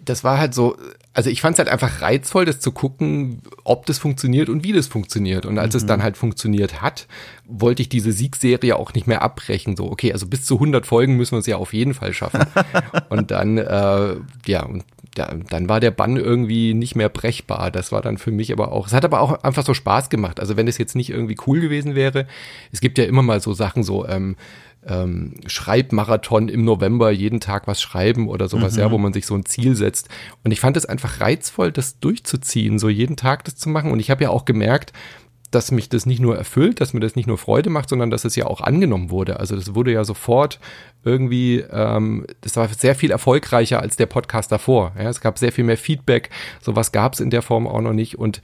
das war halt so, also ich fand es halt einfach reizvoll, das zu gucken, ob das funktioniert und wie das funktioniert. Und als mhm. es dann halt funktioniert hat, wollte ich diese Siegserie auch nicht mehr abbrechen. So, okay, also bis zu 100 Folgen müssen wir es ja auf jeden Fall schaffen. und dann, äh, ja, und ja, dann war der Bann irgendwie nicht mehr brechbar. Das war dann für mich aber auch, es hat aber auch einfach so Spaß gemacht. Also wenn es jetzt nicht irgendwie cool gewesen wäre, es gibt ja immer mal so Sachen so, ähm, ähm, Schreibmarathon im November jeden Tag was schreiben oder sowas, mhm. ja, wo man sich so ein Ziel setzt. Und ich fand es einfach reizvoll, das durchzuziehen, so jeden Tag das zu machen. Und ich habe ja auch gemerkt, dass mich das nicht nur erfüllt, dass mir das nicht nur Freude macht, sondern dass es ja auch angenommen wurde. Also das wurde ja sofort irgendwie, ähm, das war sehr viel erfolgreicher als der Podcast davor. Ja, es gab sehr viel mehr Feedback. Sowas gab es in der Form auch noch nicht. Und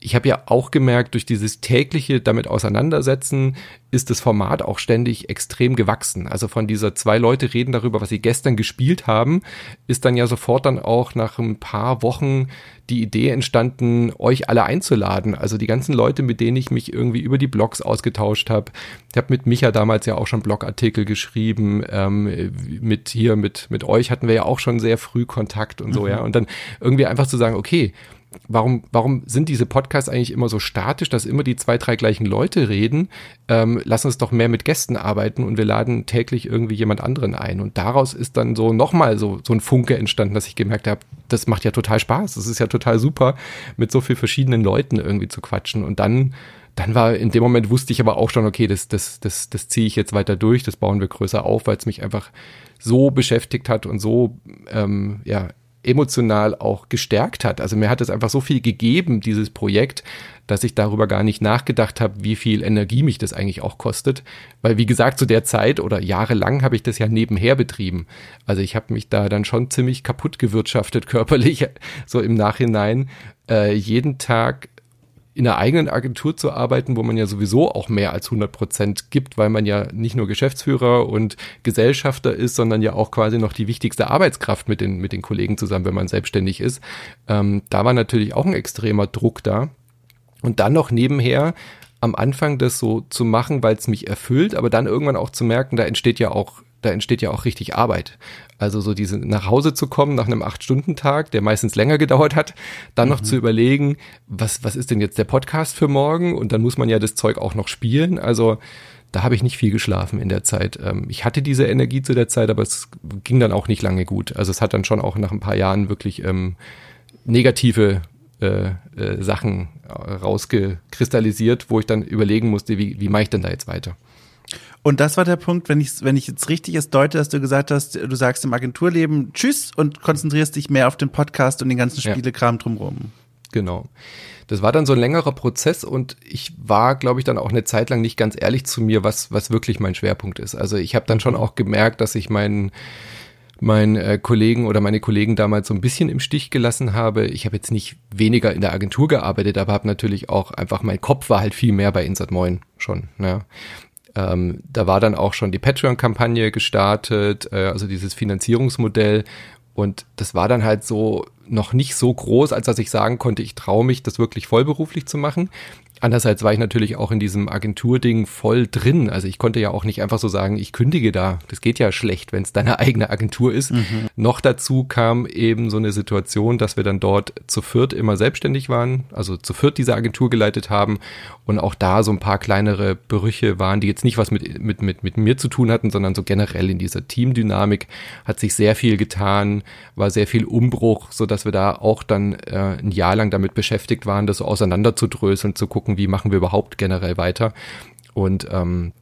ich habe ja auch gemerkt, durch dieses tägliche damit auseinandersetzen, ist das Format auch ständig extrem gewachsen. Also von dieser zwei Leute reden darüber, was sie gestern gespielt haben, ist dann ja sofort dann auch nach ein paar Wochen die Idee entstanden, euch alle einzuladen. Also die ganzen Leute, mit denen ich mich irgendwie über die Blogs ausgetauscht habe. Ich habe mit Micha damals ja auch schon Blogartikel geschrieben. Ähm, mit hier, mit, mit euch hatten wir ja auch schon sehr früh Kontakt und so, mhm. ja. Und dann irgendwie einfach zu sagen, okay, warum, warum sind diese Podcasts eigentlich immer so statisch, dass immer die zwei, drei gleichen Leute reden? Ähm, lass uns doch mehr mit Gästen arbeiten und wir laden täglich irgendwie jemand anderen ein. Und daraus ist dann so nochmal so, so ein Funke entstanden, dass ich gemerkt habe, das macht ja total Spaß. Das ist ja total super, mit so viel verschiedenen Leuten irgendwie zu quatschen. Und dann dann war in dem Moment wusste ich aber auch schon, okay, das, das, das, das ziehe ich jetzt weiter durch, das bauen wir größer auf, weil es mich einfach so beschäftigt hat und so ähm, ja, emotional auch gestärkt hat. Also mir hat es einfach so viel gegeben, dieses Projekt, dass ich darüber gar nicht nachgedacht habe, wie viel Energie mich das eigentlich auch kostet. Weil wie gesagt, zu der Zeit oder jahrelang habe ich das ja nebenher betrieben. Also ich habe mich da dann schon ziemlich kaputt gewirtschaftet körperlich, so im Nachhinein. Äh, jeden Tag in einer eigenen Agentur zu arbeiten, wo man ja sowieso auch mehr als 100 Prozent gibt, weil man ja nicht nur Geschäftsführer und Gesellschafter ist, sondern ja auch quasi noch die wichtigste Arbeitskraft mit den, mit den Kollegen zusammen, wenn man selbstständig ist. Ähm, da war natürlich auch ein extremer Druck da. Und dann noch nebenher am Anfang das so zu machen, weil es mich erfüllt, aber dann irgendwann auch zu merken, da entsteht ja auch da entsteht ja auch richtig Arbeit. Also so diese nach Hause zu kommen nach einem Acht-Stunden-Tag, der meistens länger gedauert hat, dann mhm. noch zu überlegen, was, was ist denn jetzt der Podcast für morgen? Und dann muss man ja das Zeug auch noch spielen. Also da habe ich nicht viel geschlafen in der Zeit. Ähm, ich hatte diese Energie zu der Zeit, aber es ging dann auch nicht lange gut. Also es hat dann schon auch nach ein paar Jahren wirklich ähm, negative äh, äh, Sachen rausgekristallisiert, wo ich dann überlegen musste, wie, wie mache ich denn da jetzt weiter. Und das war der Punkt, wenn ich, wenn ich jetzt richtig es deute, dass du gesagt hast, du sagst im Agenturleben Tschüss und konzentrierst dich mehr auf den Podcast und den ganzen Spielekram ja. drumherum. Genau. Das war dann so ein längerer Prozess und ich war, glaube ich, dann auch eine Zeit lang nicht ganz ehrlich zu mir, was, was wirklich mein Schwerpunkt ist. Also ich habe dann schon auch gemerkt, dass ich meinen meinen äh, Kollegen oder meine Kollegen damals so ein bisschen im Stich gelassen habe. Ich habe jetzt nicht weniger in der Agentur gearbeitet, aber habe natürlich auch einfach, mein Kopf war halt viel mehr bei Insert Moin schon. Ja. Ähm, da war dann auch schon die Patreon-Kampagne gestartet, äh, also dieses Finanzierungsmodell. Und das war dann halt so noch nicht so groß, als dass ich sagen konnte, ich traue mich, das wirklich vollberuflich zu machen. Andererseits war ich natürlich auch in diesem Agenturding voll drin. Also ich konnte ja auch nicht einfach so sagen, ich kündige da. Das geht ja schlecht, wenn es deine eigene Agentur ist. Mhm. Noch dazu kam eben so eine Situation, dass wir dann dort zu viert immer selbstständig waren, also zu viert diese Agentur geleitet haben und auch da so ein paar kleinere Brüche waren, die jetzt nicht was mit, mit, mit, mit mir zu tun hatten, sondern so generell in dieser Teamdynamik hat sich sehr viel getan, war sehr viel Umbruch, so dass wir da auch dann äh, ein Jahr lang damit beschäftigt waren, das so auseinanderzudröseln, zu gucken, wie machen wir überhaupt generell weiter. Und ähm,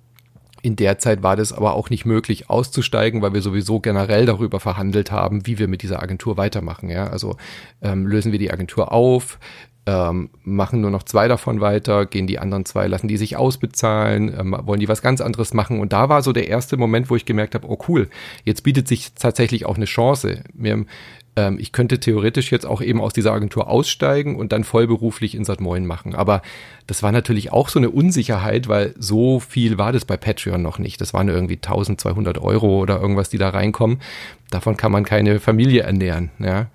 in der Zeit war das aber auch nicht möglich auszusteigen, weil wir sowieso generell darüber verhandelt haben, wie wir mit dieser Agentur weitermachen. Ja? Also ähm, lösen wir die Agentur auf, ähm, machen nur noch zwei davon weiter, gehen die anderen zwei, lassen die sich ausbezahlen, ähm, wollen die was ganz anderes machen. Und da war so der erste Moment, wo ich gemerkt habe, oh cool, jetzt bietet sich tatsächlich auch eine Chance. Mir, ähm, ich könnte theoretisch jetzt auch eben aus dieser Agentur aussteigen und dann vollberuflich in Sat Moin machen. Aber das war natürlich auch so eine Unsicherheit, weil so viel war das bei Patreon noch nicht. Das waren irgendwie 1200 Euro oder irgendwas, die da reinkommen. Davon kann man keine Familie ernähren. Ja?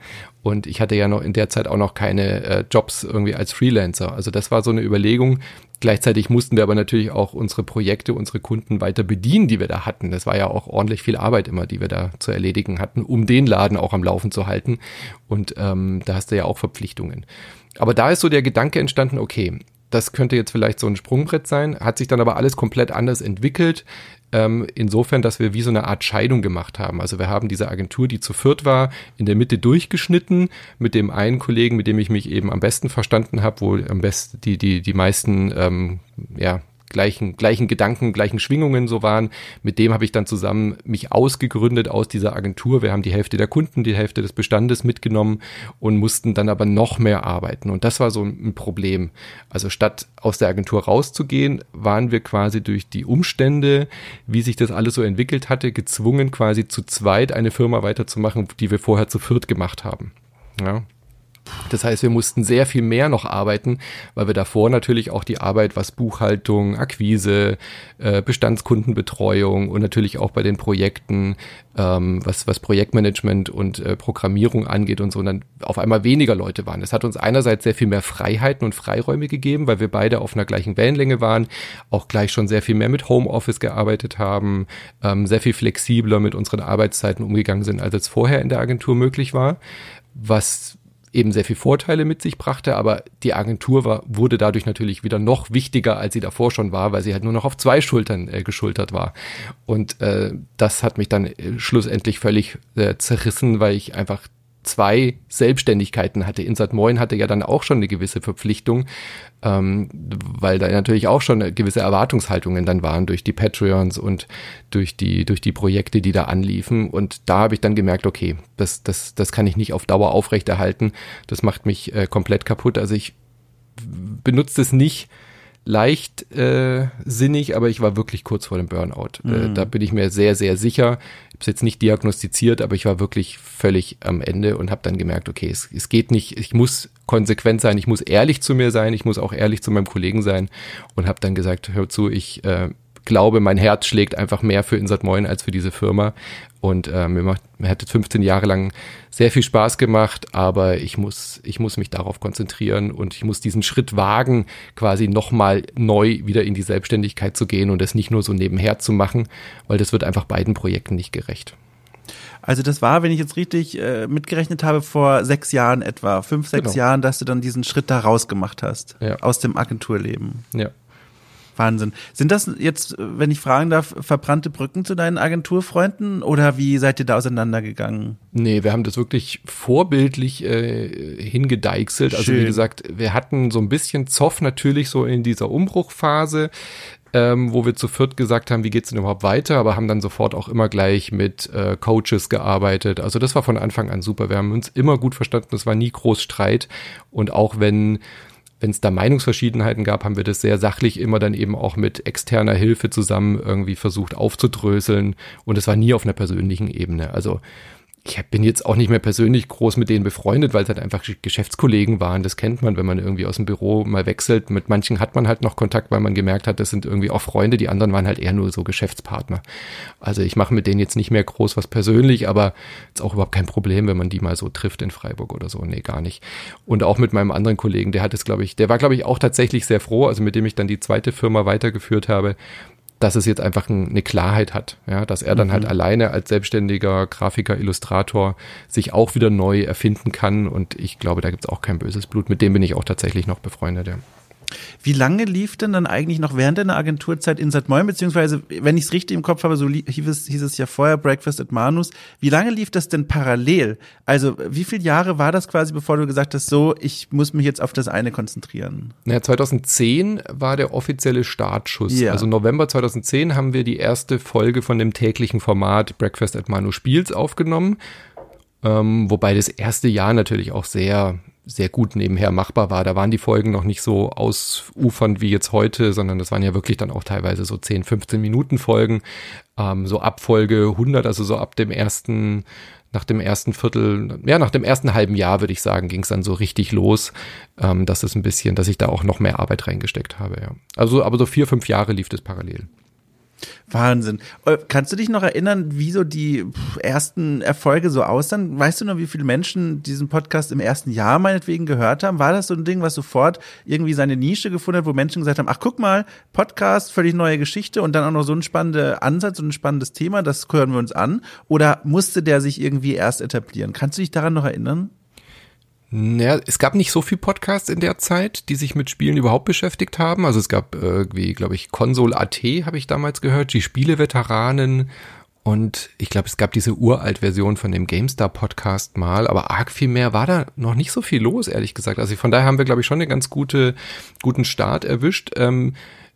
Und ich hatte ja noch in der Zeit auch noch keine äh, Jobs irgendwie als Freelancer. Also das war so eine Überlegung. Gleichzeitig mussten wir aber natürlich auch unsere Projekte, unsere Kunden weiter bedienen, die wir da hatten. Das war ja auch ordentlich viel Arbeit immer, die wir da zu erledigen hatten, um den Laden auch am Laufen zu halten. Und ähm, da hast du ja auch Verpflichtungen. Aber da ist so der Gedanke entstanden, okay, das könnte jetzt vielleicht so ein Sprungbrett sein, hat sich dann aber alles komplett anders entwickelt. Ähm, insofern, dass wir wie so eine Art Scheidung gemacht haben. Also wir haben diese Agentur, die zu viert war, in der Mitte durchgeschnitten mit dem einen Kollegen, mit dem ich mich eben am besten verstanden habe, wo am besten die, die, die meisten ähm, ja, gleichen, gleichen Gedanken, gleichen Schwingungen so waren. Mit dem habe ich dann zusammen mich ausgegründet aus dieser Agentur. Wir haben die Hälfte der Kunden, die Hälfte des Bestandes mitgenommen und mussten dann aber noch mehr arbeiten. Und das war so ein Problem. Also statt aus der Agentur rauszugehen, waren wir quasi durch die Umstände, wie sich das alles so entwickelt hatte, gezwungen, quasi zu zweit eine Firma weiterzumachen, die wir vorher zu viert gemacht haben. Ja. Das heißt, wir mussten sehr viel mehr noch arbeiten, weil wir davor natürlich auch die Arbeit, was Buchhaltung, Akquise, äh, Bestandskundenbetreuung und natürlich auch bei den Projekten, ähm, was, was Projektmanagement und äh, Programmierung angeht und so, und dann auf einmal weniger Leute waren. Das hat uns einerseits sehr viel mehr Freiheiten und Freiräume gegeben, weil wir beide auf einer gleichen Wellenlänge waren, auch gleich schon sehr viel mehr mit Homeoffice gearbeitet haben, ähm, sehr viel flexibler mit unseren Arbeitszeiten umgegangen sind, als es vorher in der Agentur möglich war. Was eben sehr viel Vorteile mit sich brachte, aber die Agentur war, wurde dadurch natürlich wieder noch wichtiger, als sie davor schon war, weil sie halt nur noch auf zwei Schultern äh, geschultert war. Und äh, das hat mich dann äh, schlussendlich völlig äh, zerrissen, weil ich einfach zwei Selbstständigkeiten hatte. Insat Moin hatte ja dann auch schon eine gewisse Verpflichtung, ähm, weil da natürlich auch schon gewisse Erwartungshaltungen dann waren durch die Patreons und durch die, durch die Projekte, die da anliefen. Und da habe ich dann gemerkt, okay, das, das, das kann ich nicht auf Dauer aufrechterhalten. Das macht mich äh, komplett kaputt. Also ich benutze es nicht leicht äh, sinnig, aber ich war wirklich kurz vor dem Burnout. Äh, mhm. Äh, da bin ich mir sehr, sehr sicher. Ich habe es jetzt nicht diagnostiziert, aber ich war wirklich völlig am Ende und habe dann gemerkt, okay, es, es geht nicht, ich muss konsequent sein, ich muss ehrlich zu mir sein, ich muss auch ehrlich zu meinem Kollegen sein und habe dann gesagt, hör zu, ich äh, glaube, mein Herz schlägt einfach mehr für Insert Moin als für diese Firma. Und äh, mir, macht, mir hat 15 Jahre lang sehr viel Spaß gemacht, aber ich muss, ich muss mich darauf konzentrieren und ich muss diesen Schritt wagen, quasi nochmal neu wieder in die Selbstständigkeit zu gehen und das nicht nur so nebenher zu machen, weil das wird einfach beiden Projekten nicht gerecht. Also das war, wenn ich jetzt richtig äh, mitgerechnet habe, vor sechs Jahren etwa, fünf, sechs genau. Jahren, dass du dann diesen Schritt da rausgemacht hast, ja. aus dem Agenturleben. Ja. Wahnsinn. Sind das jetzt, wenn ich fragen darf, verbrannte Brücken zu deinen Agenturfreunden oder wie seid ihr da auseinandergegangen? Nee, wir haben das wirklich vorbildlich äh, hingedeichselt. Also wie gesagt, wir hatten so ein bisschen Zoff natürlich so in dieser Umbruchphase ähm, wo wir zu viert gesagt haben, wie geht's denn überhaupt weiter, aber haben dann sofort auch immer gleich mit äh, Coaches gearbeitet. Also das war von Anfang an super. Wir haben uns immer gut verstanden, es war nie groß Streit und auch wenn wenn es da Meinungsverschiedenheiten gab, haben wir das sehr sachlich immer dann eben auch mit externer Hilfe zusammen irgendwie versucht aufzudröseln und es war nie auf einer persönlichen Ebene. Also ich bin jetzt auch nicht mehr persönlich groß mit denen befreundet, weil es halt einfach Geschäftskollegen waren. Das kennt man, wenn man irgendwie aus dem Büro mal wechselt. Mit manchen hat man halt noch Kontakt, weil man gemerkt hat, das sind irgendwie auch Freunde. Die anderen waren halt eher nur so Geschäftspartner. Also ich mache mit denen jetzt nicht mehr groß was persönlich, aber ist auch überhaupt kein Problem, wenn man die mal so trifft in Freiburg oder so. Nee, gar nicht. Und auch mit meinem anderen Kollegen, der hat es, glaube ich, der war, glaube ich, auch tatsächlich sehr froh, also mit dem ich dann die zweite Firma weitergeführt habe, dass es jetzt einfach ein, eine Klarheit hat, ja, dass er dann halt mhm. halt alleine als selbstständiger Grafiker, Illustrator sich auch wieder neu erfinden kann und ich glaube, da gibt es auch kein böses Blut. Mit dem bin ich auch tatsächlich noch befreundet, ja. Wie lange lief denn dann eigentlich noch während deiner Agenturzeit Insert Moin, beziehungsweise, wenn ich es richtig im Kopf habe, so hieß es, hieß es ja vorher Breakfast at Manus. Wie lange lief das denn parallel? Also, wie viele Jahre war das quasi, bevor du gesagt hast, so, ich muss mich jetzt auf das eine konzentrieren? Naja, 2010 war der offizielle Startschuss. Ja. Also November 2010 haben wir die erste Folge von dem täglichen Format Breakfast at Manu Spiels aufgenommen. Ähm, wobei das erste Jahr natürlich auch sehr sehr gut nebenher machbar war. Da waren die Folgen noch nicht so ausufernd wie jetzt heute, sondern das waren ja wirklich dann auch teilweise so 10, 15 Minuten Folgen, ähm, so ab Folge 100, also so ab dem ersten, nach dem ersten Viertel, ja, nach dem ersten halben Jahr würde ich sagen, ging es dann so richtig los, ähm, dass es ein bisschen, dass ich da auch noch mehr Arbeit reingesteckt habe, ja. Also, aber so vier, fünf Jahre lief das parallel. Wahnsinn. Äh, kannst du dich noch erinnern, wie so die ersten Erfolge so aussahen? Weißt du noch, wie viele Menschen diesen Podcast im ersten Jahr meinetwegen gehört haben? War das so ein Ding, was sofort irgendwie seine Nische gefunden hat, wo Menschen gesagt haben, ach guck mal, Podcast, völlig neue Geschichte und dann auch noch so ein spannender Ansatz und ein spannendes Thema, das hören wir uns an? Oder musste der sich irgendwie erst etablieren? Kannst du dich daran noch erinnern? Naja, es gab nicht so viel Podcasts in der Zeit, die sich mit Spielen überhaupt beschäftigt haben. Also es gab irgendwie, glaube ich, Console AT habe ich damals gehört, die Spieleveteranen und ich glaube, es gab diese uralt Version von dem GameStar Podcast mal, aber arg viel mehr war da noch nicht so viel los, ehrlich gesagt. Also von daher haben wir, glaube ich, schon einen ganz gute, guten Start erwischt. Ähm,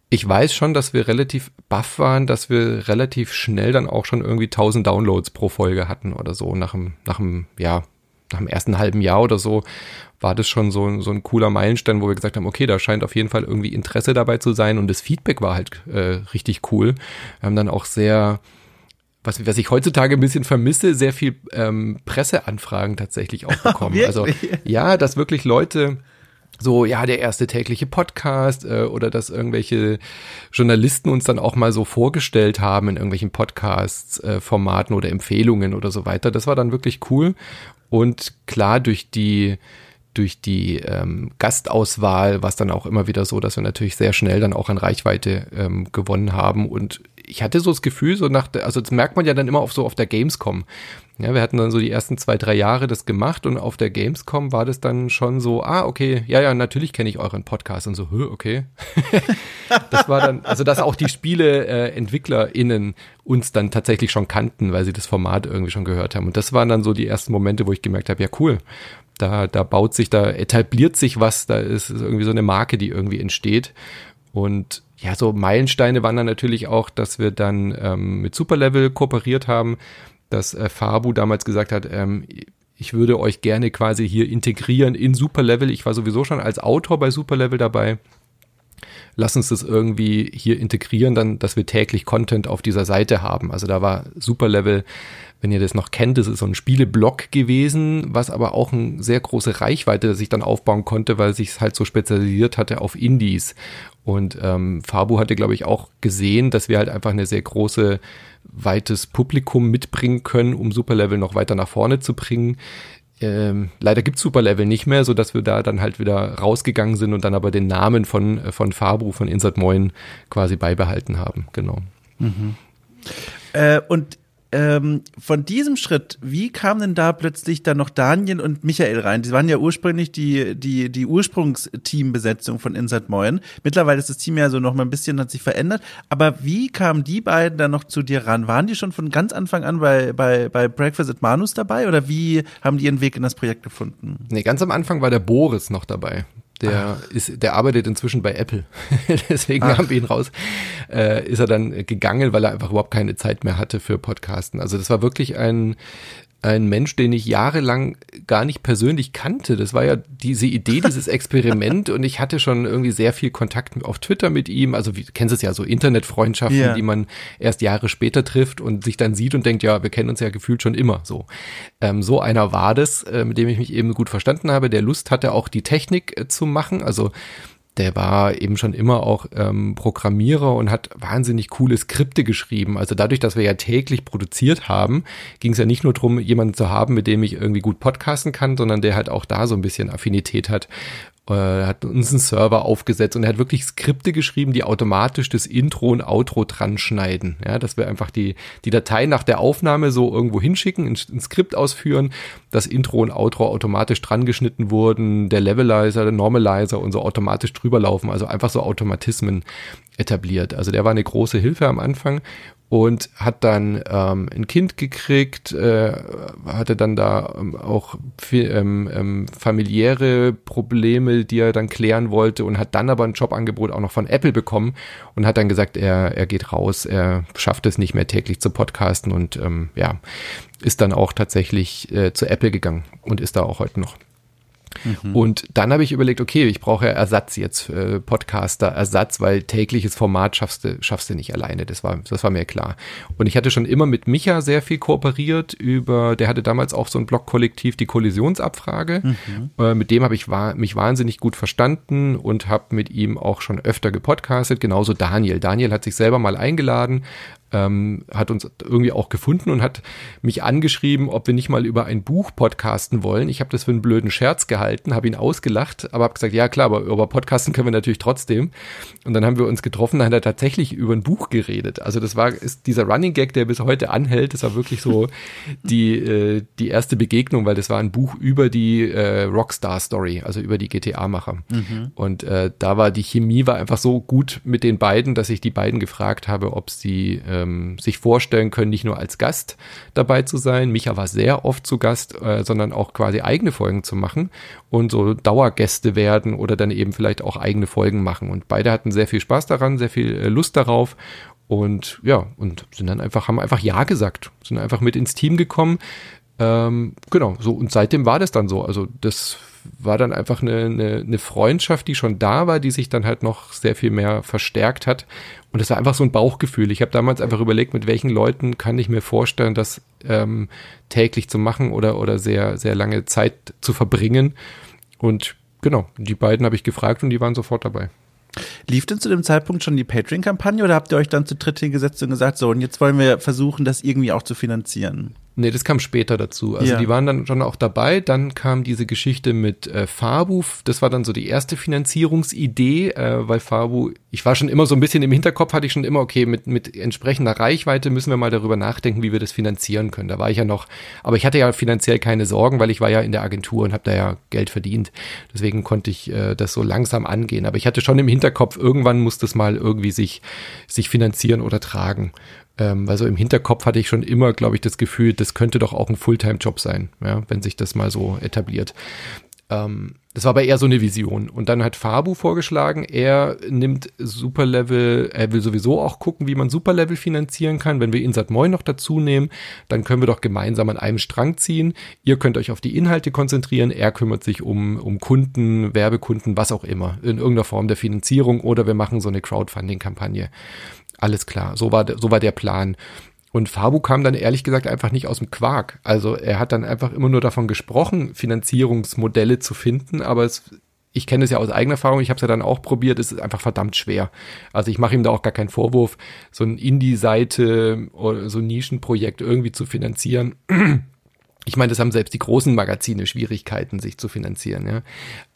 ich weiß schon, dass wir relativ baff waren, dass wir relativ schnell dann auch schon irgendwie 1000 Downloads pro Folge hatten oder so nach dem, nach dem, ja, nach dem ersten halben Jahr oder so war das schon so, so ein cooler Meilenstein, wo wir gesagt haben, okay, da scheint auf jeden Fall irgendwie Interesse dabei zu sein und das Feedback war halt äh, richtig cool. Wir haben dann auch sehr, was, was ich heutzutage ein bisschen vermisse, sehr viel ähm, Presseanfragen tatsächlich auch bekommen. also ja, dass wirklich Leute so, ja, der erste tägliche Podcast äh, oder dass irgendwelche Journalisten uns dann auch mal so vorgestellt haben in irgendwelchen Podcasts, äh, Formaten oder Empfehlungen oder so weiter. Das war dann wirklich cool. Und klar, durch die durch die ähm, Gastauswahl war es dann auch immer wieder so, dass wir natürlich sehr schnell dann auch an Reichweite ähm, gewonnen haben. Und ich hatte so das Gefühl, so nach der, also das merkt man ja dann immer auf so auf der Gamescom. Ja, wir hatten dann so die ersten zwei, drei Jahre das gemacht und auf der Gamescom war das dann schon so, ah, okay, ja, ja, natürlich kenne ich euren Podcast und so, okay. das war dann, also dass auch die Spieleentwicklerinnen äh, uns dann tatsächlich schon kannten, weil sie das Format irgendwie schon gehört haben. Und das waren dann so die ersten Momente, wo ich gemerkt habe, ja, cool. Da, da baut sich, da etabliert sich was, da ist irgendwie so eine Marke, die irgendwie entsteht. Und ja, so Meilensteine waren dann natürlich auch, dass wir dann ähm, mit Superlevel kooperiert haben dass äh, Fabu damals gesagt hat, ähm, ich würde euch gerne quasi hier integrieren in Superlevel. Ich war sowieso schon als Autor bei Superlevel dabei. Lass uns das irgendwie hier integrieren, dann, dass wir täglich Content auf dieser Seite haben. Also da war Superlevel, wenn ihr das noch kennt, das ist so ein Spieleblog gewesen, was aber auch eine sehr große Reichweite sich dann aufbauen konnte, weil sich es halt so spezialisiert hatte auf Indies. Und ähm, Fabu hatte, glaube ich, auch gesehen, dass wir halt einfach eine sehr große weites Publikum mitbringen können, um Superlevel noch weiter nach vorne zu bringen. Ähm, leider gibt's Superlevel nicht mehr, so dass wir da dann halt wieder rausgegangen sind und dann aber den Namen von, äh, von Fabru, von Insert Moin quasi beibehalten haben. Genau. Mhm. Äh, und ähm, von diesem Schritt, wie kam denn da plötzlich dann noch Daniel und Michael rein? Die waren ja ursprünglich die, die, die Ursprungsteambesetzung von Inside Moin. Mittlerweile ist das Team ja so noch mal ein bisschen, hat sich verändert. Aber wie kamen die beiden dann noch zu dir ran? Waren die schon von ganz Anfang an bei, bei, bei Breakfast at Manus dabei oder wie haben die ihren Weg in das Projekt gefunden? Nee, ganz am Anfang war der Boris noch dabei. Der Ach. ist, der arbeitet inzwischen bei Apple. Deswegen Ach. haben wir ihn raus. Äh, ist er dann gegangen, weil er einfach überhaupt keine Zeit mehr hatte für Podcasten. Also das war wirklich ein ein Mensch, den ich jahrelang gar nicht persönlich kannte. Das war ja diese Idee, dieses Experiment und ich hatte schon irgendwie sehr viel Kontakt auf Twitter mit ihm. Also wie kennst es ja so Internetfreundschaften, yeah. die man erst Jahre später trifft und sich dann sieht und denkt, ja, wir kennen uns ja gefühlt schon immer so. Ähm, so einer war das, äh, mit dem ich mich eben gut verstanden habe, der Lust hatte, auch die Technik äh, zu machen. Also der war eben schon immer auch ähm, Programmierer und hat wahnsinnig coole Skripte geschrieben. Also dadurch, dass wir ja täglich produziert haben, ging es ja nicht nur darum, jemanden zu haben, mit dem ich irgendwie gut podcasten kann, sondern der halt auch da so ein bisschen Affinität hat äh, hat uns einen Server aufgesetzt und er hat wirklich Skripte geschrieben, die automatisch das Intro und Outro dran schneiden. Ja, dass wir einfach die, die Datei nach der Aufnahme so irgendwo hinschicken, ein, ein Skript ausführen, das Intro und Outro automatisch dran geschnitten wurden, der Levelizer, der Normalizer und so automatisch drüber laufen, also einfach so Automatismen etabliert. Also der war eine große Hilfe am Anfang und hat dann ähm, ein Kind gekriegt, äh, hatte dann da ähm, auch viel, ähm, ähm, familiäre Probleme, die er dann klären wollte und hat dann aber ein Jobangebot auch noch von Apple bekommen und hat dann gesagt, er, er geht raus, er schafft es nicht mehr täglich zu podcasten und ähm, ja, ist dann auch tatsächlich äh, zu Apple gegangen und ist da auch heute noch. Mhm. Und dann habe ich überlegt, okay, ich brauche Ersatz jetzt, äh, Podcaster-Ersatz, weil tägliches Format schaffst du, schaffst du nicht alleine. Das war, das war mir klar. Und ich hatte schon immer mit Micha sehr viel kooperiert über, der hatte damals auch so ein Blog-Kollektiv, die Kollisionsabfrage. Mhm. Äh, mit dem habe ich wa mich wahnsinnig gut verstanden und habe mit ihm auch schon öfter gepodcastet. Genauso Daniel. Daniel hat sich selber mal eingeladen, ähm, hat uns irgendwie auch gefunden und hat mich angeschrieben, ob wir nicht mal über ein Buch podcasten wollen. Ich habe das für einen blöden Scherz gehalten, habe ihn ausgelacht, aber habe gesagt, ja klar, aber über Podcasten können wir natürlich trotzdem. Und dann haben wir uns getroffen, dann hat er tatsächlich über ein Buch geredet. Also das war ist dieser Running Gag, der bis heute anhält. Das war wirklich so die äh, die erste Begegnung, weil das war ein Buch über die äh, Rockstar Story, also über die GTA-Macher. Mhm. Und äh, da war die Chemie war einfach so gut mit den beiden, dass ich die beiden gefragt habe, ob sie äh, ähm, sich vorstellen können, nicht nur als Gast dabei zu sein. Micha war sehr oft zu Gast, äh, sondern auch quasi eigene Folgen zu machen und so Dauergäste werden oder dann eben vielleicht auch eigene Folgen machen. Und beide hatten sehr viel Spaß daran, sehr viel äh, Lust darauf und ja, und sind dann einfach, haben einfach Ja gesagt, sind einfach mit ins Team gekommen. Ähm, genau, so und seitdem war das dann so. Also das war dann einfach eine, eine, eine Freundschaft, die schon da war, die sich dann halt noch sehr viel mehr verstärkt hat. Und es war einfach so ein Bauchgefühl. Ich habe damals einfach überlegt, mit welchen Leuten kann ich mir vorstellen, das ähm, täglich zu machen oder, oder sehr, sehr lange Zeit zu verbringen. Und genau, die beiden habe ich gefragt und die waren sofort dabei. Lief denn zu dem Zeitpunkt schon die Patreon-Kampagne oder habt ihr euch dann zu dritt hingesetzt und gesagt, so, und jetzt wollen wir versuchen, das irgendwie auch zu finanzieren? Nee, das kam später dazu. Also ja. die waren dann schon auch dabei. Dann kam diese Geschichte mit äh, Fabu. Das war dann so die erste Finanzierungsidee, äh, weil Fabu, ich war schon immer so ein bisschen im Hinterkopf, hatte ich schon immer, okay, mit, mit entsprechender Reichweite müssen wir mal darüber nachdenken, wie wir das finanzieren können. Da war ich ja noch, aber ich hatte ja finanziell keine Sorgen, weil ich war ja in der Agentur und habe da ja Geld verdient. Deswegen konnte ich äh, das so langsam angehen. Aber ich hatte schon im Hinterkopf, irgendwann muss das mal irgendwie sich, sich finanzieren oder tragen. Ähm, weil so im Hinterkopf hatte ich schon immer, glaube ich, das Gefühl, das könnte doch auch ein Fulltime-Job sein, ja, wenn sich das mal so etabliert. Ähm, das war aber eher so eine Vision. Und dann hat Fabu vorgeschlagen, er nimmt Superlevel, er will sowieso auch gucken, wie man Superlevel finanzieren kann. Wenn wir Insat Moin noch dazu nehmen, dann können wir doch gemeinsam an einem Strang ziehen. Ihr könnt euch auf die Inhalte konzentrieren, er kümmert sich um, um Kunden, Werbekunden, was auch immer, in irgendeiner Form der Finanzierung oder wir machen so eine Crowdfunding-Kampagne. Alles klar, so war, so war der Plan. Und Fabu kam dann ehrlich gesagt einfach nicht aus dem Quark. Also er hat dann einfach immer nur davon gesprochen, Finanzierungsmodelle zu finden, aber es, ich kenne es ja aus eigener Erfahrung, ich habe es ja dann auch probiert, es ist einfach verdammt schwer. Also ich mache ihm da auch gar keinen Vorwurf, so ein Indie-Seite oder so ein Nischenprojekt irgendwie zu finanzieren. Ich meine, das haben selbst die großen Magazine Schwierigkeiten, sich zu finanzieren. Ja?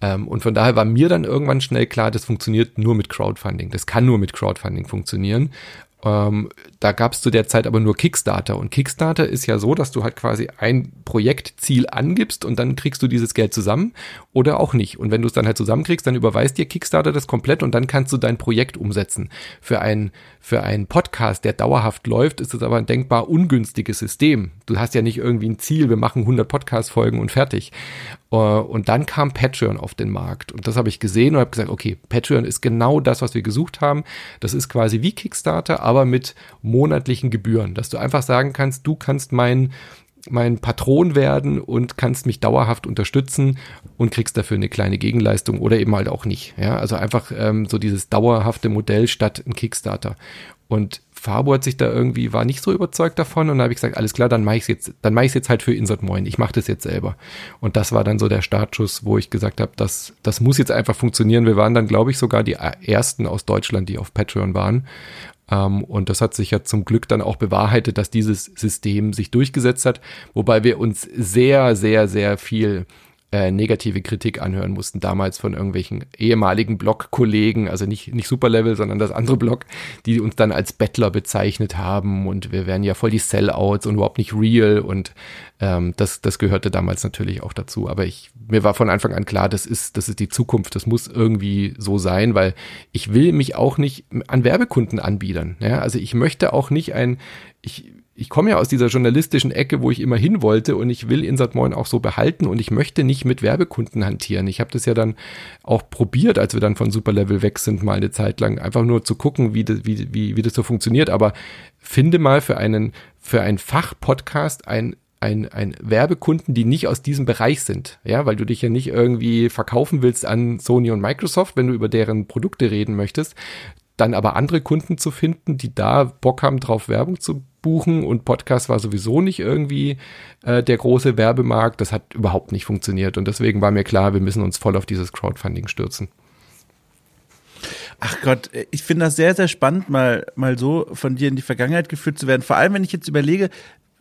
Ähm, und von daher war mir dann irgendwann schnell klar, das funktioniert nur mit Crowdfunding. Das kann nur mit Crowdfunding funktionieren. Ähm, da gab es zu der Zeit aber nur Kickstarter. Und Kickstarter ist ja so, dass du halt quasi ein Projektziel angibst und dann kriegst du dieses Geld zusammen oder auch nicht. Und wenn du es dann halt zusammenkriegst, dann überweist dir Kickstarter das komplett und dann kannst du dein Projekt umsetzen. Für ein für einen Podcast, der dauerhaft läuft, ist es aber ein denkbar ungünstiges System. Du hast ja nicht irgendwie ein Ziel, wir machen 100 Podcast-Folgen und fertig. Äh, und dann kam Patreon auf den Markt. Und das habe ich gesehen und habe gesagt, okay, Patreon ist genau das, was wir gesucht haben. Das ist quasi wie Kickstarter, aber mit monatlichen Gebühren. Dass du einfach sagen kannst, du kannst mein mein Patron werden und kannst mich dauerhaft unterstützen und kriegst dafür eine kleine Gegenleistung oder eben halt auch nicht. Ja, also einfach ähm, so dieses dauerhafte Modell statt ein Kickstarter. Und Fabo hat sich da irgendwie, war nicht so überzeugt davon und da habe ich gesagt, alles klar, dann mache ich es jetzt, dann mache ich jetzt halt für Insert Moin. Ich mache das jetzt selber. Und das war dann so der Startschuss, wo ich gesagt habe, das, das muss jetzt einfach funktionieren. Wir waren dann, glaube ich, sogar die ersten aus Deutschland, die auf Patreon waren. Ähm, und das hat sich ja zum Glück dann auch bewahrheitet, dass dieses System sich durchgesetzt hat, wobei wir uns sehr, sehr, sehr viel äh, negative Kritik anhören mussten, damals von irgendwelchen ehemaligen Blog-Kollegen, also nicht, nicht Superlevel, sondern das andere Blog, die uns dann als Bettler bezeichnet haben und wir wären ja voll die Sellouts und überhaupt nicht real und ähm, das, das gehörte damals natürlich auch dazu. Aber ich, mir war von Anfang an klar, das ist, das ist die Zukunft, das muss irgendwie so sein, weil ich will mich auch nicht an Werbekunden anbiedern. Ja? Also ich möchte auch nicht ein, ich, ich komme ja aus dieser journalistischen Ecke, wo ich immer hin wollte und ich will Insert Moin auch so behalten und ich möchte nicht mit Werbekunden hantieren. Ich habe das ja dann auch probiert, als wir dann von Superlevel weg sind, mal eine Zeit lang, einfach nur zu gucken, wie das, wie, wie, wie das so funktioniert. Aber finde mal für einen, für einen Fachpodcast ein ein, ein Werbekunden, die nicht aus diesem Bereich sind, ja, weil du dich ja nicht irgendwie verkaufen willst an Sony und Microsoft, wenn du über deren Produkte reden möchtest, dann aber andere Kunden zu finden, die da Bock haben, drauf Werbung zu buchen und Podcast war sowieso nicht irgendwie äh, der große Werbemarkt. Das hat überhaupt nicht funktioniert und deswegen war mir klar, wir müssen uns voll auf dieses Crowdfunding stürzen. Ach Gott, ich finde das sehr, sehr spannend, mal, mal so von dir in die Vergangenheit geführt zu werden. Vor allem, wenn ich jetzt überlege,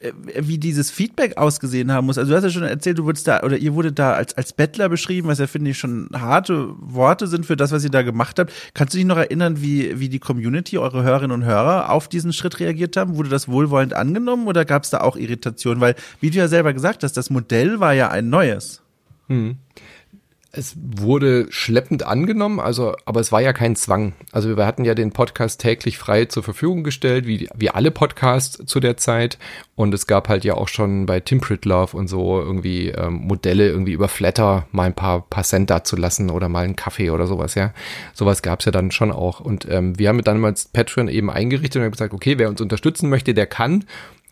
wie dieses Feedback ausgesehen haben muss. Also du hast ja schon erzählt, du wurdest da oder ihr wurdet da als als Bettler beschrieben, was ja finde ich schon harte Worte sind für das, was ihr da gemacht habt. Kannst du dich noch erinnern, wie wie die Community, eure Hörerinnen und Hörer auf diesen Schritt reagiert haben? Wurde das wohlwollend angenommen oder gab es da auch Irritation? Weil wie du ja selber gesagt hast, das Modell war ja ein neues. Hm. Es wurde schleppend angenommen, also, aber es war ja kein Zwang. Also wir hatten ja den Podcast täglich frei zur Verfügung gestellt, wie, wie alle Podcasts zu der Zeit. Und es gab halt ja auch schon bei Tim Pritlove und so irgendwie ähm, Modelle, irgendwie über Flatter mal ein paar, paar Cent da zu lassen oder mal einen Kaffee oder sowas, ja. Sowas gab's ja dann schon auch. Und ähm, wir haben dann mal Patreon eben eingerichtet und haben gesagt, okay, wer uns unterstützen möchte, der kann.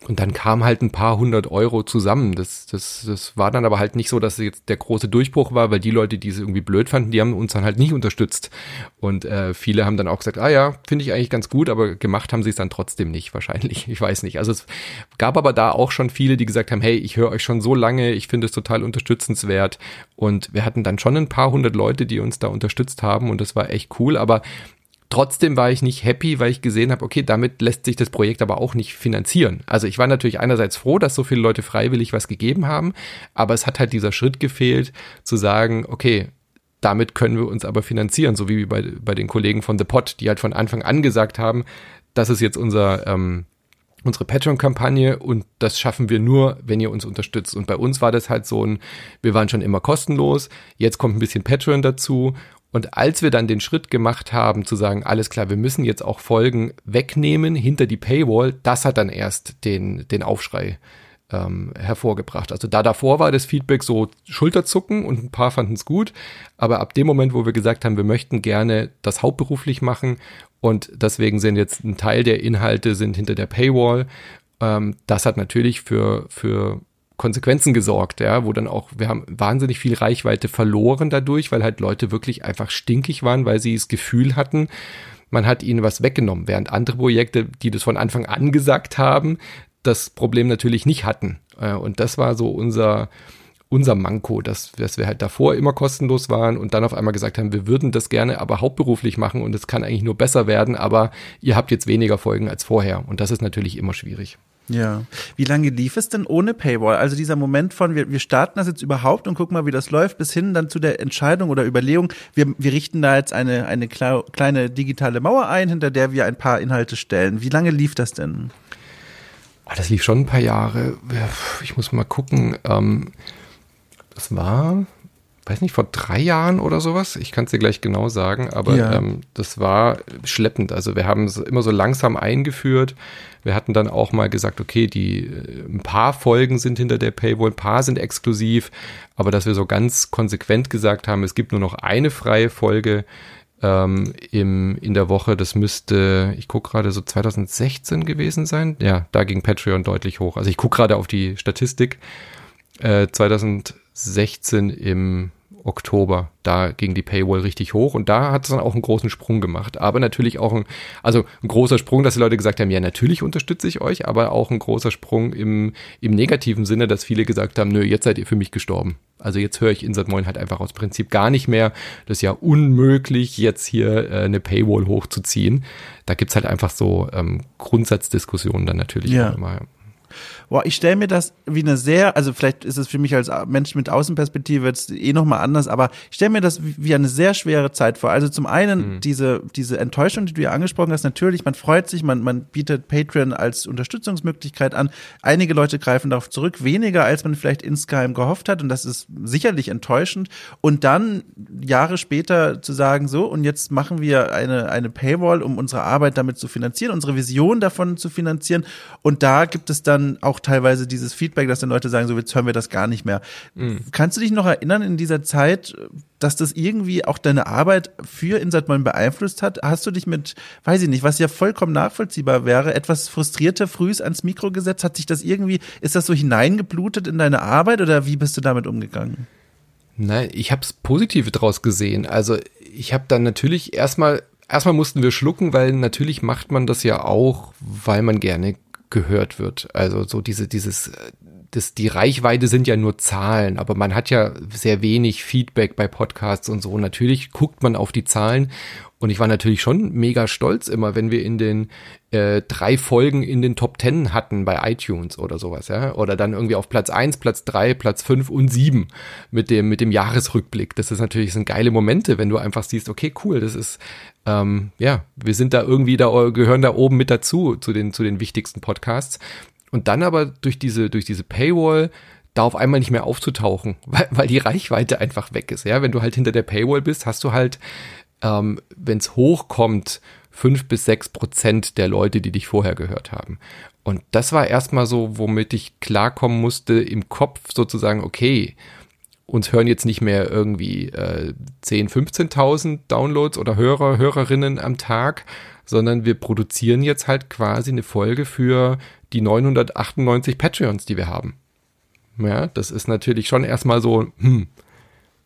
Und dann kam halt ein paar hundert Euro zusammen. Das, das, das war dann aber halt nicht so, dass es jetzt der große Durchbruch war, weil die Leute, die es irgendwie blöd fanden, die haben uns dann halt nicht unterstützt. Und äh, viele haben dann auch gesagt, ah ja, finde ich eigentlich ganz gut, aber gemacht haben sie es dann trotzdem nicht, wahrscheinlich. Ich weiß nicht. Also es gab aber da auch schon viele, die gesagt haben, hey, ich höre euch schon so lange, ich finde es total unterstützenswert. Und wir hatten dann schon ein paar hundert Leute, die uns da unterstützt haben und das war echt cool. Aber Trotzdem war ich nicht happy, weil ich gesehen habe, okay, damit lässt sich das Projekt aber auch nicht finanzieren. Also ich war natürlich einerseits froh, dass so viele Leute freiwillig was gegeben haben, aber es hat halt dieser Schritt gefehlt, zu sagen, okay, damit können wir uns aber finanzieren, so wie bei, bei den Kollegen von The Pot, die halt von Anfang an gesagt haben, das ist jetzt unser, ähm, unsere Patreon-Kampagne und das schaffen wir nur, wenn ihr uns unterstützt. Und bei uns war das halt so ein, wir waren schon immer kostenlos, jetzt kommt ein bisschen Patreon dazu und als wir dann den Schritt gemacht haben, zu sagen, alles klar, wir müssen jetzt auch Folgen wegnehmen hinter die Paywall, das hat dann erst den, den Aufschrei ähm, hervorgebracht. Also da davor war das Feedback so Schulterzucken und ein paar fanden es gut, aber ab dem Moment, wo wir gesagt haben, wir möchten gerne das hauptberuflich machen und deswegen sind jetzt ein Teil der Inhalte sind hinter der Paywall, ähm, das hat natürlich für, für Konsequenzen gesorgt, ja, wo dann auch, wir haben wahnsinnig viel Reichweite verloren dadurch, weil halt Leute wirklich einfach stinkig waren, weil sie das Gefühl hatten, man hat ihnen was weggenommen, während andere Projekte, die das von Anfang an gesagt haben, das Problem natürlich nicht hatten. Äh, und das war so unser, unser Manko, dass, dass wir halt davor immer kostenlos waren und dann auf einmal gesagt haben, wir würden das gerne aber hauptberuflich machen und es kann eigentlich nur besser werden, aber ihr habt jetzt weniger Folgen als vorher. Und das ist natürlich immer schwierig. Ja. Wie lange lief es denn ohne Paywall? Also dieser Moment von, wir, wir starten das jetzt überhaupt und gucken mal, wie das läuft, bis hin dann zu der Entscheidung oder Überlegung, wir, wir richten da jetzt eine, eine kleine digitale Mauer ein, hinter der wir ein paar Inhalte stellen. Wie lange lief das denn? Oh, das lief schon ein paar Jahre. Ich muss mal gucken. Ähm, das war, weiß nicht, vor drei Jahren oder sowas. Ich kann es dir gleich genau sagen, aber ja. ähm, das war schleppend. Also wir haben es immer so langsam eingeführt. Wir hatten dann auch mal gesagt, okay, die äh, ein paar Folgen sind hinter der Paywall, ein paar sind exklusiv, aber dass wir so ganz konsequent gesagt haben, es gibt nur noch eine freie Folge ähm, im, in der Woche. Das müsste, ich gucke gerade so 2016 gewesen sein. Ja, da ging Patreon deutlich hoch. Also ich gucke gerade auf die Statistik. Äh, 2016 im Oktober. Da ging die Paywall richtig hoch und da hat es dann auch einen großen Sprung gemacht. Aber natürlich auch ein, also ein großer Sprung, dass die Leute gesagt haben, ja, natürlich unterstütze ich euch, aber auch ein großer Sprung im, im negativen Sinne, dass viele gesagt haben, nö, jetzt seid ihr für mich gestorben. Also jetzt höre ich Insert Moin halt einfach aus Prinzip gar nicht mehr. Das ist ja unmöglich, jetzt hier äh, eine Paywall hochzuziehen. Da gibt's halt einfach so ähm, Grundsatzdiskussionen dann natürlich ja. immer. Boah, ich stelle mir das wie eine sehr, also vielleicht ist es für mich als Mensch mit Außenperspektive jetzt eh nochmal anders, aber ich stelle mir das wie eine sehr schwere Zeit vor. Also zum einen mhm. diese, diese Enttäuschung, die du ja angesprochen hast, natürlich, man freut sich, man, man bietet Patreon als Unterstützungsmöglichkeit an. Einige Leute greifen darauf zurück, weniger als man vielleicht insgeheim gehofft hat und das ist sicherlich enttäuschend. Und dann Jahre später zu sagen, so, und jetzt machen wir eine, eine Paywall, um unsere Arbeit damit zu finanzieren, unsere Vision davon zu finanzieren. Und da gibt es dann auch teilweise dieses Feedback, dass dann Leute sagen, so jetzt hören wir das gar nicht mehr. Mhm. Kannst du dich noch erinnern in dieser Zeit, dass das irgendwie auch deine Arbeit für Insertmoin beeinflusst hat? Hast du dich mit, weiß ich nicht, was ja vollkommen nachvollziehbar wäre, etwas frustrierter frühs ans Mikro gesetzt? Hat sich das irgendwie, ist das so hineingeblutet in deine Arbeit oder wie bist du damit umgegangen? Nein, ich habe es Positive draus gesehen. Also ich habe dann natürlich erstmal, erstmal mussten wir schlucken, weil natürlich macht man das ja auch, weil man gerne gehört wird. Also so diese, dieses, das, die Reichweite sind ja nur Zahlen, aber man hat ja sehr wenig Feedback bei Podcasts und so. Natürlich guckt man auf die Zahlen und ich war natürlich schon mega stolz immer, wenn wir in den äh, drei Folgen in den Top Ten hatten bei iTunes oder sowas, ja. Oder dann irgendwie auf Platz eins, Platz drei, Platz fünf und sieben mit dem, mit dem Jahresrückblick. Das ist natürlich, sind geile Momente, wenn du einfach siehst, okay, cool, das ist, ähm, ja, wir sind da irgendwie da, gehören da oben mit dazu, zu den, zu den wichtigsten Podcasts. Und dann aber durch diese, durch diese Paywall, da auf einmal nicht mehr aufzutauchen, weil, weil die Reichweite einfach weg ist. Ja, wenn du halt hinter der Paywall bist, hast du halt ähm, wenn es hochkommt, fünf bis sechs Prozent der Leute, die dich vorher gehört haben. Und das war erstmal so, womit ich klarkommen musste im Kopf sozusagen, okay, uns hören jetzt nicht mehr irgendwie äh, 10, 15.000 Downloads oder Hörer, Hörerinnen am Tag, sondern wir produzieren jetzt halt quasi eine Folge für die 998 Patreons, die wir haben. Ja, das ist natürlich schon erstmal so, hm,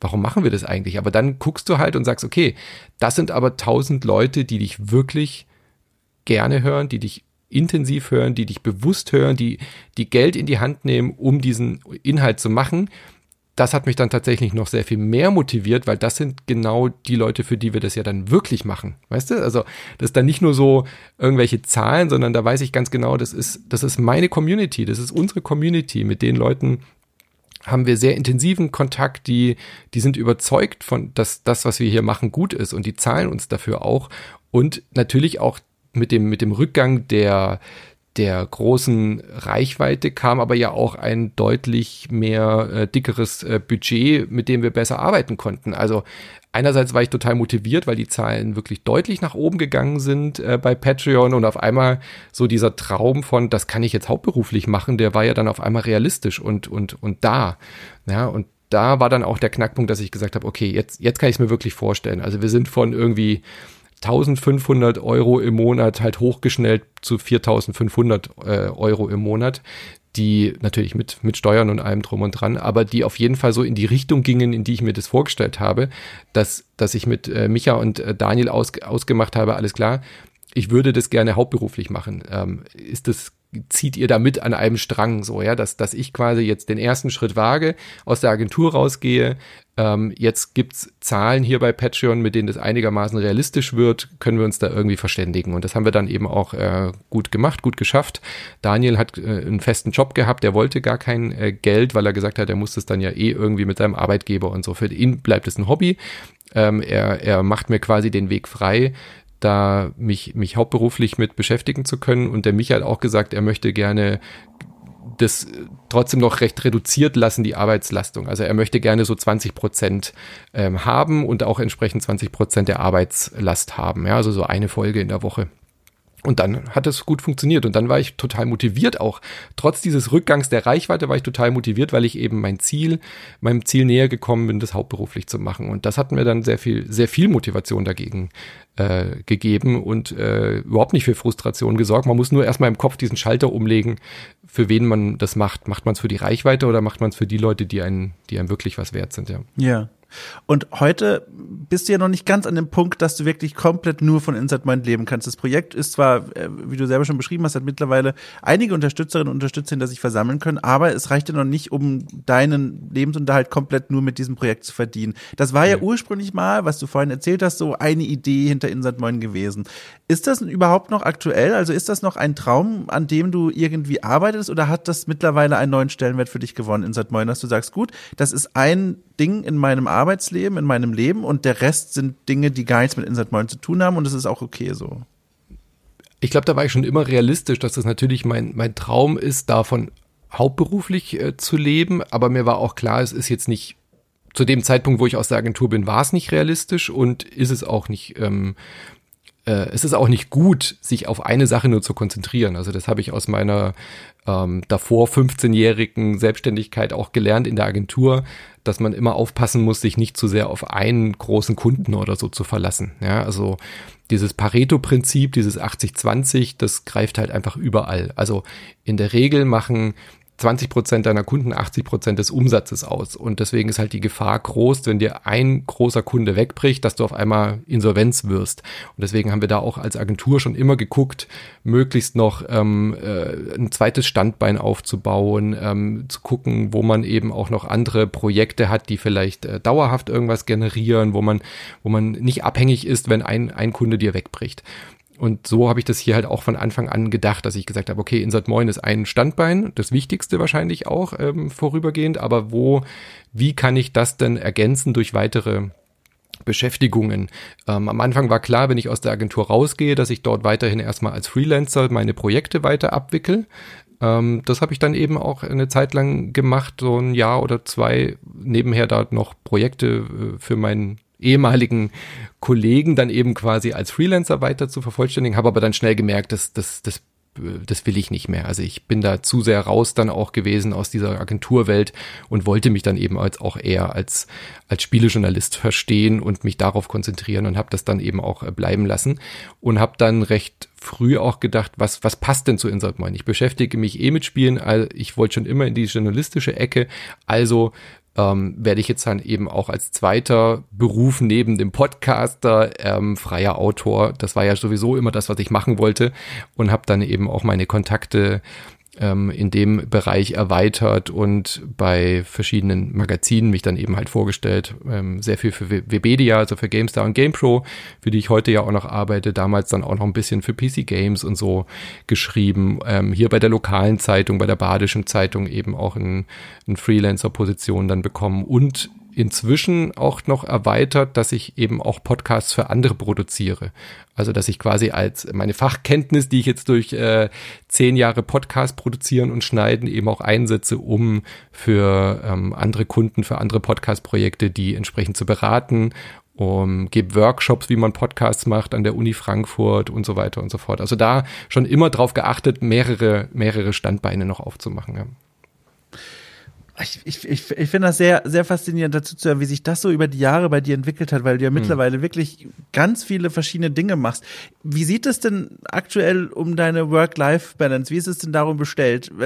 warum machen wir das eigentlich? Aber dann guckst du halt und sagst, okay, das sind aber tausend Leute, die dich wirklich gerne hören, die dich intensiv hören, die dich bewusst hören, die, die Geld in die Hand nehmen, um diesen Inhalt zu machen. Das hat mich dann tatsächlich noch sehr viel mehr motiviert, weil das sind genau die Leute, für die wir das ja dann wirklich machen. Weißt du? Also, das ist dann nicht nur so irgendwelche Zahlen, sondern da weiß ich ganz genau, das ist, das ist meine Community, das ist unsere Community mit den Leuten, haben wir sehr intensiven Kontakt, die, die sind überzeugt von, dass das, was wir hier machen, gut ist und die zahlen uns dafür auch. Und natürlich auch mit dem, mit dem Rückgang der, der großen Reichweite kam aber ja auch ein deutlich mehr äh, dickeres äh, Budget, mit dem wir besser arbeiten konnten. Also einerseits war ich total motiviert, weil die Zahlen wirklich deutlich nach oben gegangen sind äh, bei Patreon und auf einmal so dieser Traum von, das kann ich jetzt hauptberuflich machen, der war ja dann auf einmal realistisch und und und da. Ja, und da war dann auch der Knackpunkt, dass ich gesagt habe, okay, jetzt jetzt kann ich es mir wirklich vorstellen. Also wir sind von irgendwie 1500 Euro im Monat halt hochgeschnellt zu 4500 äh, Euro im Monat, die natürlich mit, mit Steuern und allem drum und dran, aber die auf jeden Fall so in die Richtung gingen, in die ich mir das vorgestellt habe, dass, dass ich mit äh, Micha und äh, Daniel aus, ausgemacht habe, alles klar, ich würde das gerne hauptberuflich machen. Ähm, ist das zieht ihr da mit an einem Strang, so, ja, dass, dass ich quasi jetzt den ersten Schritt wage, aus der Agentur rausgehe, ähm, jetzt gibt's Zahlen hier bei Patreon, mit denen das einigermaßen realistisch wird, können wir uns da irgendwie verständigen. Und das haben wir dann eben auch äh, gut gemacht, gut geschafft. Daniel hat äh, einen festen Job gehabt, der wollte gar kein äh, Geld, weil er gesagt hat, er muss es dann ja eh irgendwie mit seinem Arbeitgeber und so. Für ihn bleibt es ein Hobby. Ähm, er, er macht mir quasi den Weg frei, da mich, mich hauptberuflich mit beschäftigen zu können. Und der Michael hat auch gesagt, er möchte gerne das trotzdem noch recht reduziert lassen, die Arbeitslastung. Also er möchte gerne so 20 Prozent ähm, haben und auch entsprechend 20 Prozent der Arbeitslast haben. Ja, also so eine Folge in der Woche. Und dann hat es gut funktioniert und dann war ich total motiviert auch. Trotz dieses Rückgangs der Reichweite war ich total motiviert, weil ich eben mein Ziel, meinem Ziel näher gekommen bin, das hauptberuflich zu machen. Und das hat mir dann sehr viel, sehr viel Motivation dagegen äh, gegeben und äh, überhaupt nicht für Frustration gesorgt. Man muss nur erstmal im Kopf diesen Schalter umlegen, für wen man das macht. Macht man es für die Reichweite oder macht man es für die Leute, die einen, die einem wirklich was wert sind, ja. Ja. Und heute bist du ja noch nicht ganz an dem Punkt, dass du wirklich komplett nur von Inside Mind leben kannst. Das Projekt ist zwar, äh, wie du selber schon beschrieben hast, hat mittlerweile einige Unterstützerinnen und Unterstützer hinter sich versammeln können, aber es reicht ja noch nicht, um deinen Lebensunterhalt komplett nur mit diesem Projekt zu verdienen. Das war ja, ja ursprünglich mal, was du vorhin erzählt hast, so eine Idee hinter Inside Mind gewesen. Ist das überhaupt noch aktuell? Also ist das noch ein Traum, an dem du irgendwie arbeitest oder hat das mittlerweile einen neuen Stellenwert für dich gewonnen, Inside Mind, dass du sagst, gut, das ist ein Ding in meinem Arbeitsleben, in meinem Leben und der Rest sind Dinge, die gar nichts mit Inside Moin zu tun haben und das ist auch okay so. Ich glaube, da war ich schon immer realistisch, dass das natürlich mein, mein Traum ist, davon hauptberuflich äh, zu leben, aber mir war auch klar, es ist jetzt nicht zu dem Zeitpunkt, wo ich aus der Agentur bin, war es nicht realistisch und ist es auch nicht ähm, äh, es ist auch nicht gut, sich auf eine Sache nur zu konzentrieren. Also das habe ich aus meiner ähm, davor 15-jährigen Selbstständigkeit auch gelernt in der Agentur, dass man immer aufpassen muss, sich nicht zu sehr auf einen großen Kunden oder so zu verlassen. Ja, also dieses Pareto-Prinzip, dieses 80-20, das greift halt einfach überall. Also in der Regel machen 20 Prozent deiner Kunden 80 Prozent des Umsatzes aus. Und deswegen ist halt die Gefahr groß, wenn dir ein großer Kunde wegbricht, dass du auf einmal Insolvenz wirst. Und deswegen haben wir da auch als Agentur schon immer geguckt, möglichst noch ähm, äh, ein zweites Standbein aufzubauen, ähm, zu gucken, wo man eben auch noch andere Projekte hat, die vielleicht äh, dauerhaft irgendwas generieren, wo man, wo man nicht abhängig ist, wenn ein, ein Kunde dir wegbricht. Und so habe ich das hier halt auch von Anfang an gedacht, dass ich gesagt habe, okay, Insert Moin ist ein Standbein, das wichtigste wahrscheinlich auch ähm, vorübergehend, aber wo, wie kann ich das denn ergänzen durch weitere Beschäftigungen. Ähm, am Anfang war klar, wenn ich aus der Agentur rausgehe, dass ich dort weiterhin erstmal als Freelancer meine Projekte weiter abwickel. Ähm, das habe ich dann eben auch eine Zeit lang gemacht, so ein Jahr oder zwei nebenher da noch Projekte äh, für meinen ehemaligen Kollegen dann eben quasi als Freelancer weiter zu vervollständigen, habe aber dann schnell gemerkt, dass das, das das will ich nicht mehr. Also ich bin da zu sehr raus dann auch gewesen aus dieser Agenturwelt und wollte mich dann eben als auch eher als als Spielejournalist verstehen und mich darauf konzentrieren und habe das dann eben auch äh, bleiben lassen und habe dann recht früh auch gedacht, was was passt denn zu Insert Moin? Ich beschäftige mich eh mit Spielen, ich wollte schon immer in die journalistische Ecke, also ähm, werde ich jetzt dann eben auch als zweiter Beruf neben dem Podcaster ähm, freier Autor. Das war ja sowieso immer das, was ich machen wollte und habe dann eben auch meine Kontakte ähm, in dem Bereich erweitert und bei verschiedenen Magazinen mich dann eben halt vorgestellt. Ähm, sehr viel für Webedia, also für GameStar und GamePro, für die ich heute ja auch noch arbeite. Damals dann auch noch ein bisschen für PC Games und so geschrieben. Ähm, hier bei der lokalen Zeitung, bei der Badischen Zeitung eben auch in, in Freelancer-Position dann bekommen und inzwischen auch noch erweitert, dass ich eben auch Podcasts für andere produziere. Also dass ich quasi als meine Fachkenntnis, die ich jetzt durch äh, zehn Jahre Podcast produzieren und schneiden, eben auch einsetze, um für ähm, andere Kunden, für andere Podcast-Projekte, die entsprechend zu beraten um, gebe Workshops, wie man Podcasts macht an der Uni Frankfurt und so weiter und so fort. Also da schon immer drauf geachtet, mehrere, mehrere Standbeine noch aufzumachen. Ja. Ich, ich, ich, ich finde das sehr, sehr faszinierend dazu zu hören, wie sich das so über die Jahre bei dir entwickelt hat, weil du ja hm. mittlerweile wirklich ganz viele verschiedene Dinge machst. Wie sieht es denn aktuell um deine Work-Life-Balance? Wie ist es denn darum bestellt?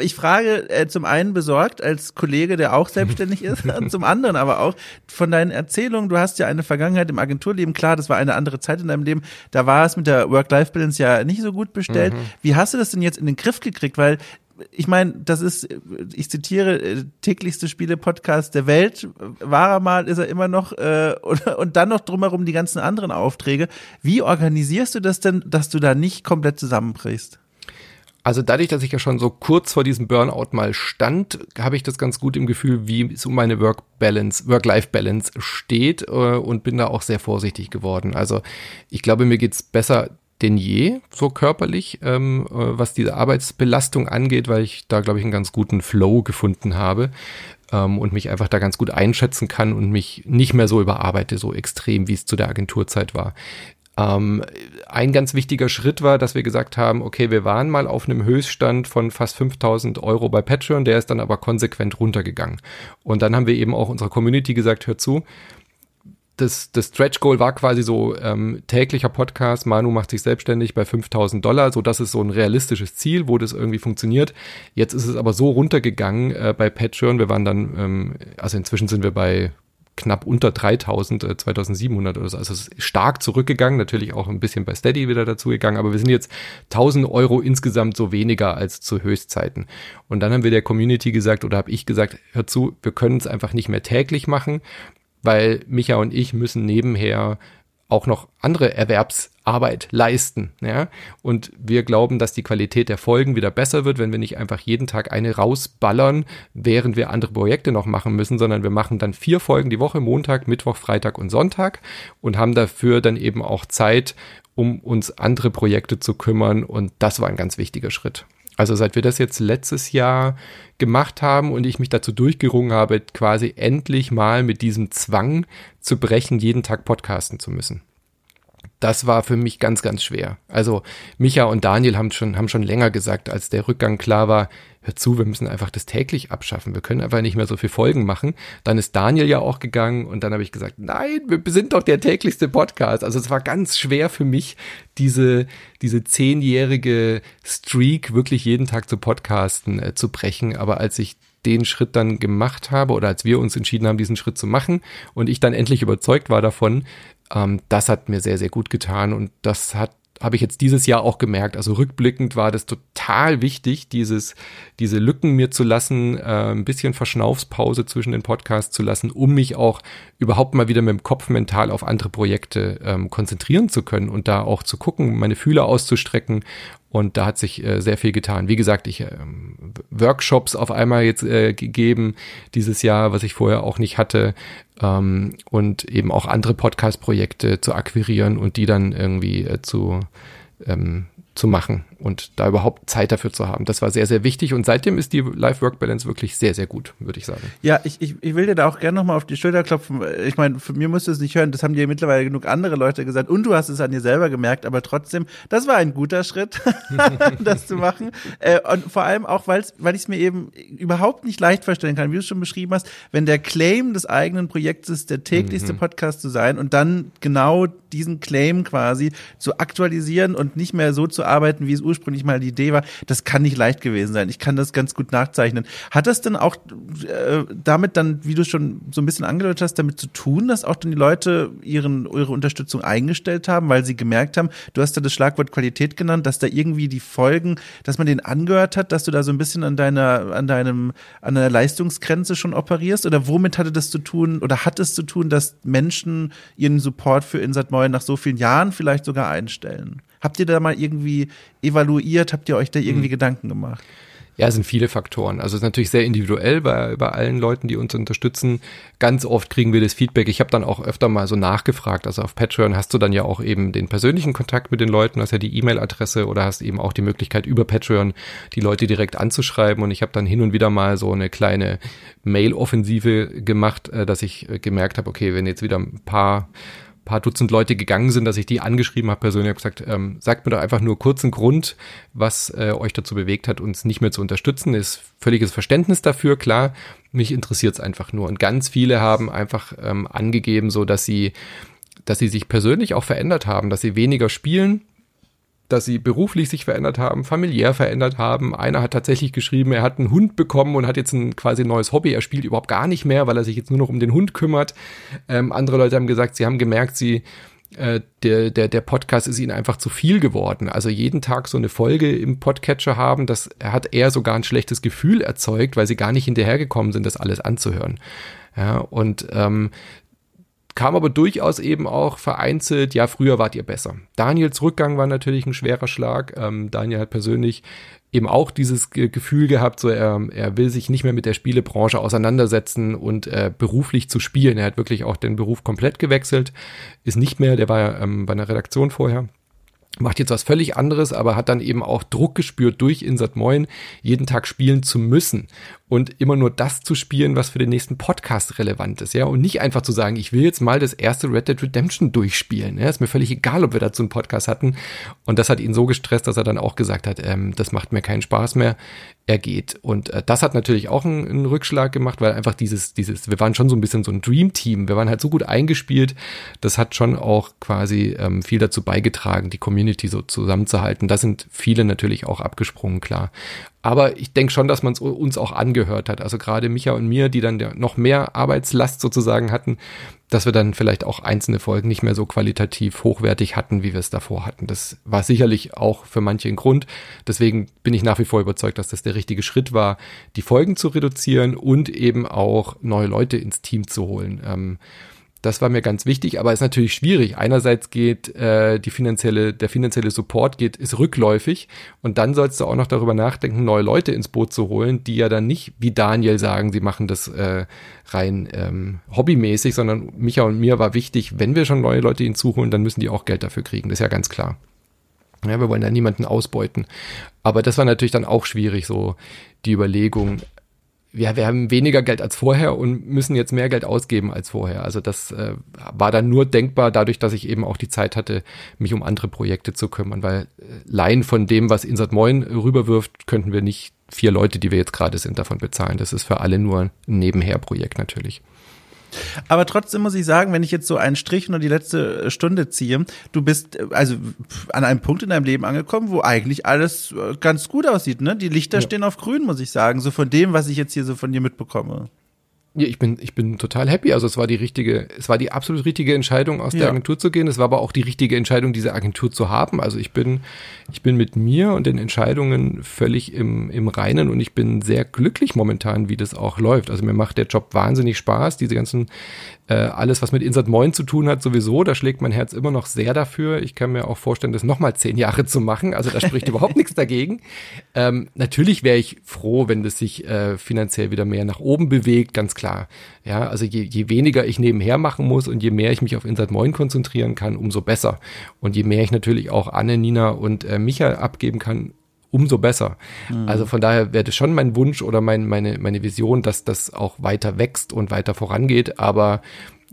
Ich frage äh, zum einen besorgt als Kollege, der auch selbstständig ist, zum anderen aber auch von deinen Erzählungen. Du hast ja eine Vergangenheit im Agenturleben. Klar, das war eine andere Zeit in deinem Leben. Da war es mit der Work-Life-Balance ja nicht so gut bestellt. Mhm. Wie hast du das denn jetzt in den Griff gekriegt? Weil ich meine, das ist, ich zitiere, äh, täglichste Spiele-Podcast der Welt. War er mal, ist er immer noch, äh, und, und dann noch drumherum die ganzen anderen Aufträge. Wie organisierst du das denn, dass du da nicht komplett zusammenbrichst? Also dadurch, dass ich ja schon so kurz vor diesem Burnout mal stand, habe ich das ganz gut im Gefühl, wie es um meine Work-Balance, Work-Life-Balance steht äh, und bin da auch sehr vorsichtig geworden. Also ich glaube, mir geht's besser denn je, so körperlich, ähm, äh, was diese Arbeitsbelastung angeht, weil ich da, glaube ich, einen ganz guten Flow gefunden habe ähm, und mich einfach da ganz gut einschätzen kann und mich nicht mehr so überarbeite, so extrem, wie es zu der Agenturzeit war. Ähm, ein ganz wichtiger Schritt war, dass wir gesagt haben, okay, wir waren mal auf einem Höchststand von fast 5000 Euro bei Patreon, der ist dann aber konsequent runtergegangen. Und dann haben wir eben auch unserer Community gesagt, hör zu, das, das Stretch Goal war quasi so ähm, täglicher Podcast. Manu macht sich selbstständig bei 5000 Dollar. So, das ist so ein realistisches Ziel, wo das irgendwie funktioniert. Jetzt ist es aber so runtergegangen äh, bei Patreon. Wir waren dann, ähm, also inzwischen sind wir bei knapp unter 3000, äh, 2700 oder so. Also es ist stark zurückgegangen, natürlich auch ein bisschen bei Steady wieder dazugegangen, aber wir sind jetzt 1000 Euro insgesamt so weniger als zu Höchstzeiten. Und dann haben wir der Community gesagt oder habe ich gesagt, hör zu, wir können es einfach nicht mehr täglich machen weil Micha und ich müssen nebenher auch noch andere Erwerbsarbeit leisten. Ja? Und wir glauben, dass die Qualität der Folgen wieder besser wird, wenn wir nicht einfach jeden Tag eine rausballern, während wir andere Projekte noch machen müssen, sondern wir machen dann vier Folgen die Woche, Montag, Mittwoch, Freitag und Sonntag und haben dafür dann eben auch Zeit, um uns andere Projekte zu kümmern. Und das war ein ganz wichtiger Schritt. Also seit wir das jetzt letztes Jahr gemacht haben und ich mich dazu durchgerungen habe, quasi endlich mal mit diesem Zwang zu brechen, jeden Tag podcasten zu müssen das war für mich ganz, ganz schwer. Also Micha und Daniel haben schon, haben schon länger gesagt, als der Rückgang klar war, hör zu, wir müssen einfach das täglich abschaffen. Wir können einfach nicht mehr so viel Folgen machen. Dann ist Daniel ja auch gegangen und dann habe ich gesagt, nein, wir sind doch der täglichste Podcast. Also es war ganz schwer für mich, diese, diese zehnjährige Streak wirklich jeden Tag zu podcasten äh, zu brechen. Aber als ich den Schritt dann gemacht habe oder als wir uns entschieden haben, diesen Schritt zu machen und ich dann endlich überzeugt war davon, ähm, das hat mir sehr, sehr gut getan und das hat habe ich jetzt dieses Jahr auch gemerkt. Also rückblickend war das total wichtig, dieses, diese Lücken mir zu lassen, äh, ein bisschen Verschnaufspause zwischen den Podcasts zu lassen, um mich auch überhaupt mal wieder mit dem Kopf mental auf andere Projekte ähm, konzentrieren zu können und da auch zu gucken, meine Fühler auszustrecken und da hat sich äh, sehr viel getan. Wie gesagt, ich äh, Workshops auf einmal jetzt äh, gegeben dieses Jahr, was ich vorher auch nicht hatte. Ähm, und eben auch andere Podcast-Projekte zu akquirieren und die dann irgendwie äh, zu ähm, zu machen und da überhaupt Zeit dafür zu haben. Das war sehr, sehr wichtig und seitdem ist die Life-Work-Balance wirklich sehr, sehr gut, würde ich sagen. Ja, ich, ich, ich will dir da auch gerne nochmal auf die Schulter klopfen. Ich meine, von mir musst du es nicht hören, das haben dir mittlerweile genug andere Leute gesagt und du hast es an dir selber gemerkt, aber trotzdem, das war ein guter Schritt, das zu machen. Äh, und vor allem auch, weil's, weil ich es mir eben überhaupt nicht leicht vorstellen kann, wie du es schon beschrieben hast, wenn der Claim des eigenen Projekts ist, der täglichste mhm. Podcast zu sein und dann genau diesen Claim quasi zu aktualisieren und nicht mehr so zu arbeiten, wie es ursprünglich mal die Idee war, das kann nicht leicht gewesen sein. Ich kann das ganz gut nachzeichnen. Hat das denn auch äh, damit dann, wie du schon so ein bisschen angedeutet hast, damit zu tun, dass auch dann die Leute ihren, ihre Unterstützung eingestellt haben, weil sie gemerkt haben, du hast da das Schlagwort Qualität genannt, dass da irgendwie die Folgen, dass man den angehört hat, dass du da so ein bisschen an deiner, an deinem, an deiner Leistungsgrenze schon operierst? Oder womit hatte das zu tun oder hat es zu tun, dass Menschen ihren Support für Insert Moin nach so vielen Jahren vielleicht sogar einstellen? Habt ihr da mal irgendwie evaluiert? Habt ihr euch da irgendwie mhm. Gedanken gemacht? Ja, es sind viele Faktoren. Also es ist natürlich sehr individuell bei, bei allen Leuten, die uns unterstützen. Ganz oft kriegen wir das Feedback. Ich habe dann auch öfter mal so nachgefragt. Also auf Patreon hast du dann ja auch eben den persönlichen Kontakt mit den Leuten, hast ja die E-Mail-Adresse oder hast eben auch die Möglichkeit über Patreon die Leute direkt anzuschreiben. Und ich habe dann hin und wieder mal so eine kleine Mail-Offensive gemacht, äh, dass ich äh, gemerkt habe, okay, wenn jetzt wieder ein paar paar Dutzend Leute gegangen sind, dass ich die angeschrieben habe persönlich habe gesagt, ähm, sagt mir doch einfach nur kurzen Grund, was äh, euch dazu bewegt hat, uns nicht mehr zu unterstützen. Ist völliges Verständnis dafür, klar. Mich interessiert es einfach nur. Und ganz viele haben einfach ähm, angegeben, so dass sie, dass sie sich persönlich auch verändert haben, dass sie weniger spielen, dass sie beruflich sich verändert haben, familiär verändert haben. Einer hat tatsächlich geschrieben, er hat einen Hund bekommen und hat jetzt ein quasi neues Hobby. Er spielt überhaupt gar nicht mehr, weil er sich jetzt nur noch um den Hund kümmert. Ähm, andere Leute haben gesagt, sie haben gemerkt, sie äh, der, der, der Podcast ist ihnen einfach zu viel geworden. Also jeden Tag so eine Folge im Podcatcher haben, das hat eher sogar ein schlechtes Gefühl erzeugt, weil sie gar nicht hinterhergekommen sind, das alles anzuhören. Ja, und ähm, kam aber durchaus eben auch vereinzelt, ja, früher wart ihr besser. Daniels Rückgang war natürlich ein schwerer Schlag. Ähm, Daniel hat persönlich eben auch dieses Gefühl gehabt, so er, er will sich nicht mehr mit der Spielebranche auseinandersetzen und äh, beruflich zu spielen. Er hat wirklich auch den Beruf komplett gewechselt, ist nicht mehr, der war ähm, bei einer Redaktion vorher, macht jetzt was völlig anderes, aber hat dann eben auch Druck gespürt durch Insert Moin, jeden Tag spielen zu müssen und immer nur das zu spielen, was für den nächsten Podcast relevant ist, ja, und nicht einfach zu sagen, ich will jetzt mal das erste Red Dead Redemption durchspielen, ja, ist mir völlig egal, ob wir dazu einen Podcast hatten. Und das hat ihn so gestresst, dass er dann auch gesagt hat, ähm, das macht mir keinen Spaß mehr, er geht. Und äh, das hat natürlich auch einen, einen, Rückschlag gemacht, weil einfach dieses, dieses, wir waren schon so ein bisschen so ein Dream Team, wir waren halt so gut eingespielt, das hat schon auch quasi ähm, viel dazu beigetragen, die Community so zusammenzuhalten, da sind viele natürlich auch abgesprungen, klar, aber ich denke schon, dass man es uns auch angehört hat. Also gerade Micha und mir, die dann noch mehr Arbeitslast sozusagen hatten, dass wir dann vielleicht auch einzelne Folgen nicht mehr so qualitativ hochwertig hatten, wie wir es davor hatten. Das war sicherlich auch für manche ein Grund. Deswegen bin ich nach wie vor überzeugt, dass das der richtige Schritt war, die Folgen zu reduzieren und eben auch neue Leute ins Team zu holen. Ähm, das war mir ganz wichtig, aber ist natürlich schwierig. Einerseits geht äh, die finanzielle, der finanzielle Support geht, ist rückläufig und dann sollst du auch noch darüber nachdenken, neue Leute ins Boot zu holen, die ja dann nicht wie Daniel sagen, sie machen das äh, rein ähm, hobbymäßig, sondern Micha und mir war wichtig, wenn wir schon neue Leute hinzuholen, dann müssen die auch Geld dafür kriegen. Das ist ja ganz klar. Ja, wir wollen da niemanden ausbeuten. Aber das war natürlich dann auch schwierig, so die Überlegung, ja, wir haben weniger Geld als vorher und müssen jetzt mehr Geld ausgeben als vorher. Also das äh, war dann nur denkbar dadurch, dass ich eben auch die Zeit hatte, mich um andere Projekte zu kümmern, weil äh, Laien von dem, was Insert Moin rüberwirft, könnten wir nicht vier Leute, die wir jetzt gerade sind, davon bezahlen. Das ist für alle nur ein Nebenherprojekt natürlich. Aber trotzdem muss ich sagen, wenn ich jetzt so einen Strich nur die letzte äh, Stunde ziehe, du bist äh, also an einem Punkt in deinem Leben angekommen, wo eigentlich alles äh, ganz gut aussieht, ne? Die Lichter ja. stehen auf grün, muss ich sagen, so von dem, was ich jetzt hier so von dir mitbekomme. Ja, ich bin, ich bin total happy. Also es war die richtige, es war die absolut richtige Entscheidung, aus ja. der Agentur zu gehen. Es war aber auch die richtige Entscheidung, diese Agentur zu haben. Also ich bin, ich bin mit mir und den Entscheidungen völlig im, im Reinen und ich bin sehr glücklich momentan, wie das auch läuft. Also mir macht der Job wahnsinnig Spaß. Diese ganzen äh, alles, was mit Insert Moin zu tun hat, sowieso, da schlägt mein Herz immer noch sehr dafür. Ich kann mir auch vorstellen, das nochmal zehn Jahre zu machen. Also da spricht überhaupt nichts dagegen. Ähm, natürlich wäre ich froh, wenn das sich äh, finanziell wieder mehr nach oben bewegt, ganz klar. Ja, also je, je weniger ich nebenher machen muss und je mehr ich mich auf Insert Moin konzentrieren kann, umso besser. Und je mehr ich natürlich auch Anne, Nina und äh, Micha abgeben kann, umso besser. Mhm. Also von daher wäre das schon mein Wunsch oder mein, meine, meine Vision, dass das auch weiter wächst und weiter vorangeht. Aber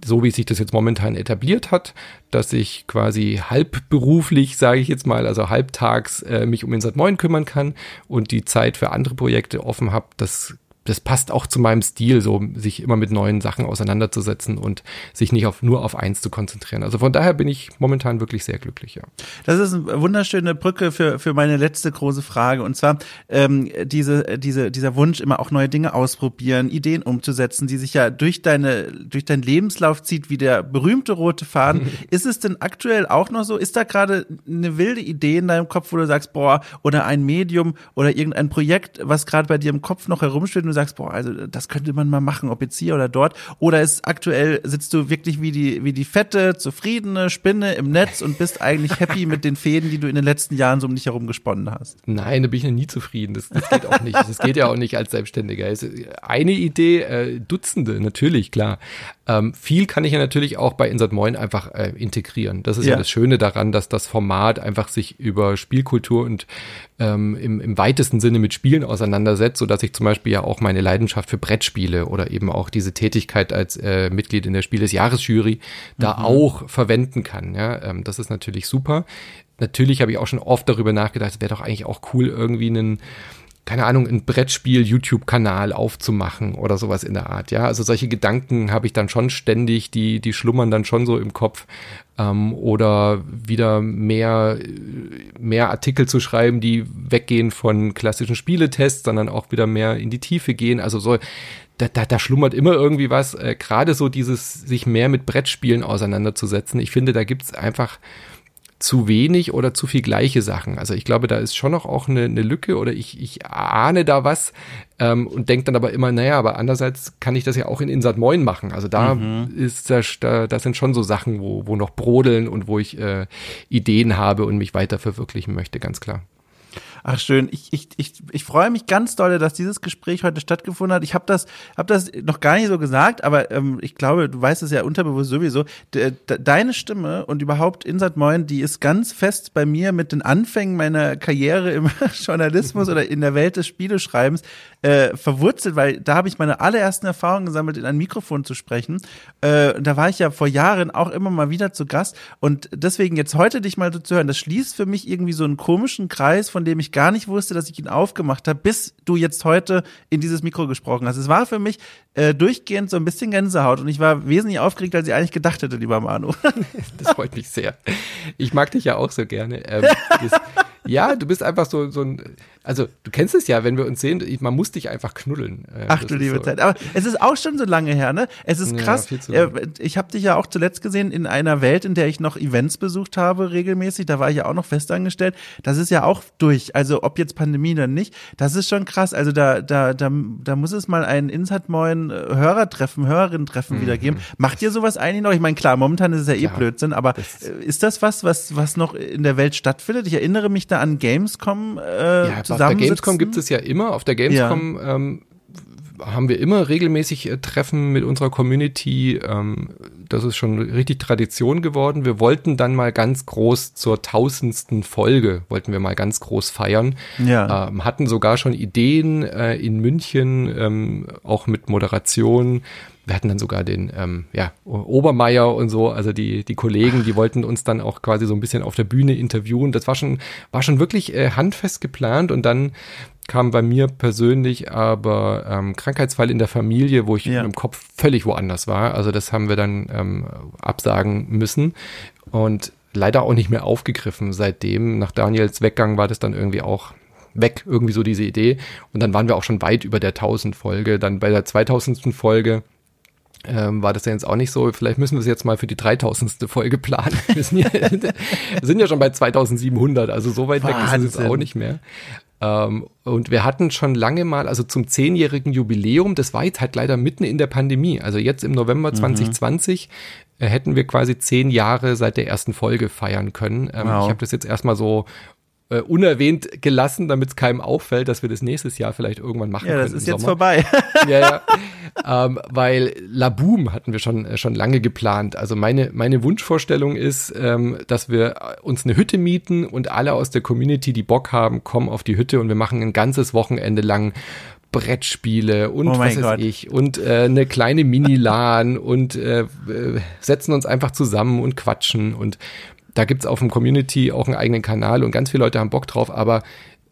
so wie sich das jetzt momentan etabliert hat, dass ich quasi halbberuflich, sage ich jetzt mal, also halbtags äh, mich um Insert 9 kümmern kann und die Zeit für andere Projekte offen habe, das das passt auch zu meinem Stil, so sich immer mit neuen Sachen auseinanderzusetzen und sich nicht auf, nur auf eins zu konzentrieren. Also von daher bin ich momentan wirklich sehr glücklich, ja. Das ist eine wunderschöne Brücke für, für meine letzte große Frage. Und zwar ähm, diese, diese, dieser Wunsch, immer auch neue Dinge ausprobieren, Ideen umzusetzen, die sich ja durch deine, durch deinen Lebenslauf zieht, wie der berühmte rote Faden. ist es denn aktuell auch noch so? Ist da gerade eine wilde Idee in deinem Kopf, wo du sagst, boah, oder ein Medium oder irgendein Projekt, was gerade bei dir im Kopf noch herumsteht und sagst, boah, also das könnte man mal machen, ob jetzt hier oder dort. Oder ist aktuell, sitzt du wirklich wie die, wie die fette, zufriedene Spinne im Netz und bist eigentlich happy mit den Fäden, die du in den letzten Jahren so um dich herum gesponnen hast? Nein, da bin ich ja nie zufrieden. Das, das geht auch nicht. Das geht ja auch nicht als Selbstständiger. Eine Idee, äh, Dutzende, natürlich, klar. Ähm, viel kann ich ja natürlich auch bei Insert Moin einfach äh, integrieren. Das ist ja. ja. das Schöne daran, dass das Format einfach sich über Spielkultur und ähm, im, im weitesten Sinne mit Spielen auseinandersetzt, so dass ich zum Beispiel ja auch meine Leidenschaft für Brettspiele oder eben auch diese Tätigkeit als äh, Mitglied in der Spiel des Jahresjury da mhm. auch verwenden kann. Ja, ähm, das ist natürlich super. Natürlich habe ich auch schon oft darüber nachgedacht, es wäre doch eigentlich auch cool, irgendwie einen keine Ahnung, ein Brettspiel-YouTube-Kanal aufzumachen oder sowas in der Art. Ja, also solche Gedanken habe ich dann schon ständig, die, die schlummern dann schon so im Kopf. Ähm, oder wieder mehr, mehr Artikel zu schreiben, die weggehen von klassischen Spieletests, sondern auch wieder mehr in die Tiefe gehen. Also so, da, da, da schlummert immer irgendwie was. Äh, Gerade so dieses, sich mehr mit Brettspielen auseinanderzusetzen. Ich finde, da gibt's einfach zu wenig oder zu viel gleiche Sachen. Also ich glaube, da ist schon noch auch eine, eine Lücke oder ich, ich ahne da was ähm, und denke dann aber immer, naja, aber andererseits kann ich das ja auch in Insat Moin machen. Also da mhm. ist das, da, das sind schon so Sachen, wo, wo noch brodeln und wo ich äh, Ideen habe und mich weiter verwirklichen möchte, ganz klar. Ach schön, ich, ich, ich, ich freue mich ganz doll, dass dieses Gespräch heute stattgefunden hat. Ich habe das, hab das noch gar nicht so gesagt, aber ähm, ich glaube, du weißt es ja unterbewusst sowieso. De, de, deine Stimme und überhaupt Insat Moin, die ist ganz fest bei mir mit den Anfängen meiner Karriere im Journalismus oder in der Welt des Spieleschreibens äh, verwurzelt, weil da habe ich meine allerersten Erfahrungen gesammelt, in ein Mikrofon zu sprechen. Äh, da war ich ja vor Jahren auch immer mal wieder zu Gast und deswegen jetzt heute dich mal so zu hören, das schließt für mich irgendwie so einen komischen Kreis, von dem ich gar nicht wusste, dass ich ihn aufgemacht habe, bis du jetzt heute in dieses Mikro gesprochen hast. Es war für mich äh, durchgehend so ein bisschen Gänsehaut und ich war wesentlich aufgeregt, als ich eigentlich gedacht hätte, lieber Manu. das freut mich sehr. Ich mag dich ja auch so gerne. Ähm, das, ja, du bist einfach so, so ein, also du kennst es ja, wenn wir uns sehen, man muss dich einfach knuddeln. Äh, Ach du liebe so. Zeit. Aber es ist auch schon so lange her, ne? Es ist krass. Ja, ich habe dich ja auch zuletzt gesehen in einer Welt, in der ich noch Events besucht habe regelmäßig. Da war ich ja auch noch festangestellt. Das ist ja auch durch. Also ob jetzt Pandemie oder nicht, das ist schon krass. Also da, da, da, da muss es mal ein Insert Moin Hörertreffen, Hörerinnen-Treffen mhm. wieder geben. Macht ihr sowas eigentlich noch? Ich meine, klar, momentan ist es ja eh Blödsinn, aber das ist das was, was, was noch in der Welt stattfindet? Ich erinnere mich da an Gamescom äh, ja, Auf der Gamescom gibt es ja immer. Auf der Gamescom ja. ähm, haben wir immer regelmäßig äh, Treffen mit unserer Community. Ähm, das ist schon richtig Tradition geworden. Wir wollten dann mal ganz groß zur tausendsten Folge, wollten wir mal ganz groß feiern. Ja. Ähm, hatten sogar schon Ideen äh, in München, ähm, auch mit Moderation wir hatten dann sogar den ähm, ja, Obermeier und so, also die, die Kollegen, die wollten uns dann auch quasi so ein bisschen auf der Bühne interviewen. Das war schon, war schon wirklich äh, handfest geplant und dann kam bei mir persönlich aber ähm, Krankheitsfall in der Familie, wo ich ja. im Kopf völlig woanders war. Also das haben wir dann ähm, absagen müssen und leider auch nicht mehr aufgegriffen. Seitdem, nach Daniels Weggang, war das dann irgendwie auch weg, irgendwie so diese Idee. Und dann waren wir auch schon weit über der 1000 Folge. Dann bei der 2000. Folge ähm, war das ja jetzt auch nicht so. Vielleicht müssen wir es jetzt mal für die 3000. Folge planen. Wir sind ja, sind ja schon bei 2700, also so weit Wahnsinn. weg ist es auch nicht mehr. Ähm, und wir hatten schon lange mal, also zum zehnjährigen Jubiläum, das war jetzt halt leider mitten in der Pandemie. Also jetzt im November 2020 mhm. äh, hätten wir quasi zehn Jahre seit der ersten Folge feiern können. Ähm, wow. Ich habe das jetzt erstmal so äh, unerwähnt gelassen, damit es keinem auffällt, dass wir das nächstes Jahr vielleicht irgendwann machen können. Ja, das ist jetzt Sommer. vorbei. ja, ja. ähm, weil Laboom hatten wir schon, äh, schon lange geplant. Also meine, meine Wunschvorstellung ist, ähm, dass wir uns eine Hütte mieten und alle aus der Community, die Bock haben, kommen auf die Hütte und wir machen ein ganzes Wochenende lang Brettspiele und oh was weiß Gott. ich und äh, eine kleine Mini-LAN und äh, äh, setzen uns einfach zusammen und quatschen und da gibt's auf dem Community auch einen eigenen Kanal und ganz viele Leute haben Bock drauf, aber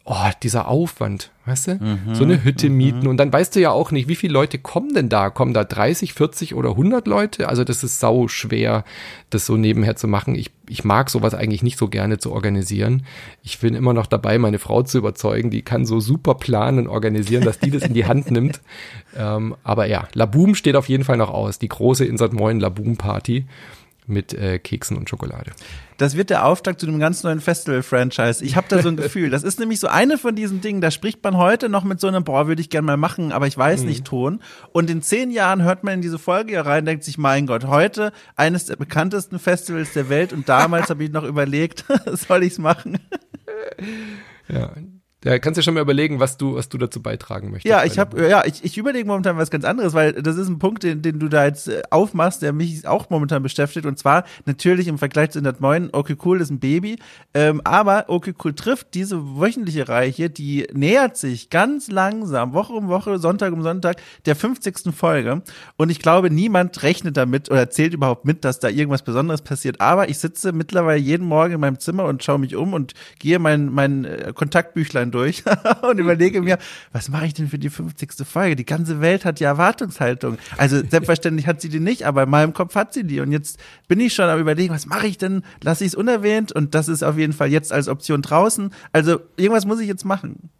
oh, dieser Aufwand, weißt du? Mhm, so eine Hütte mhm. mieten und dann weißt du ja auch nicht, wie viele Leute kommen denn da? Kommen da 30, 40 oder 100 Leute? Also das ist sau schwer, das so nebenher zu machen. Ich, ich mag sowas eigentlich nicht so gerne zu organisieren. Ich bin immer noch dabei, meine Frau zu überzeugen, die kann so super planen und organisieren, dass die das in die Hand nimmt. Ähm, aber ja, Laboom steht auf jeden Fall noch aus, die große Insert Moin Laboom Party mit äh, Keksen und Schokolade. Das wird der Auftakt zu einem ganz neuen Festival-Franchise. Ich habe da so ein Gefühl. Das ist nämlich so eine von diesen Dingen, da spricht man heute noch mit so einem, boah, würde ich gern mal machen, aber ich weiß mhm. nicht Ton. Und in zehn Jahren hört man in diese Folge hier rein, denkt sich, mein Gott, heute eines der bekanntesten Festivals der Welt und damals habe ich noch überlegt, soll ich's machen? Ja, Ja, kannst du schon mal überlegen, was du, was du dazu beitragen möchtest. Ja, ich habe, ja, ich, ich überlege momentan was ganz anderes, weil das ist ein Punkt, den, den du da jetzt äh, aufmachst, der mich auch momentan beschäftigt. Und zwar natürlich im Vergleich zu 109, okay cool ist ein Baby, ähm, aber okay cool trifft diese wöchentliche Reihe hier, die nähert sich ganz langsam, Woche um Woche, Sonntag um Sonntag, der 50. Folge. Und ich glaube, niemand rechnet damit oder zählt überhaupt mit, dass da irgendwas Besonderes passiert. Aber ich sitze mittlerweile jeden Morgen in meinem Zimmer und schaue mich um und gehe mein, mein äh, Kontaktbüchlein durch und überlege mir, was mache ich denn für die 50. Folge? Die ganze Welt hat ja Erwartungshaltung. Also selbstverständlich hat sie die nicht, aber in meinem Kopf hat sie die. Und jetzt bin ich schon am überlegen, was mache ich denn? Lasse ich es unerwähnt? Und das ist auf jeden Fall jetzt als Option draußen. Also irgendwas muss ich jetzt machen.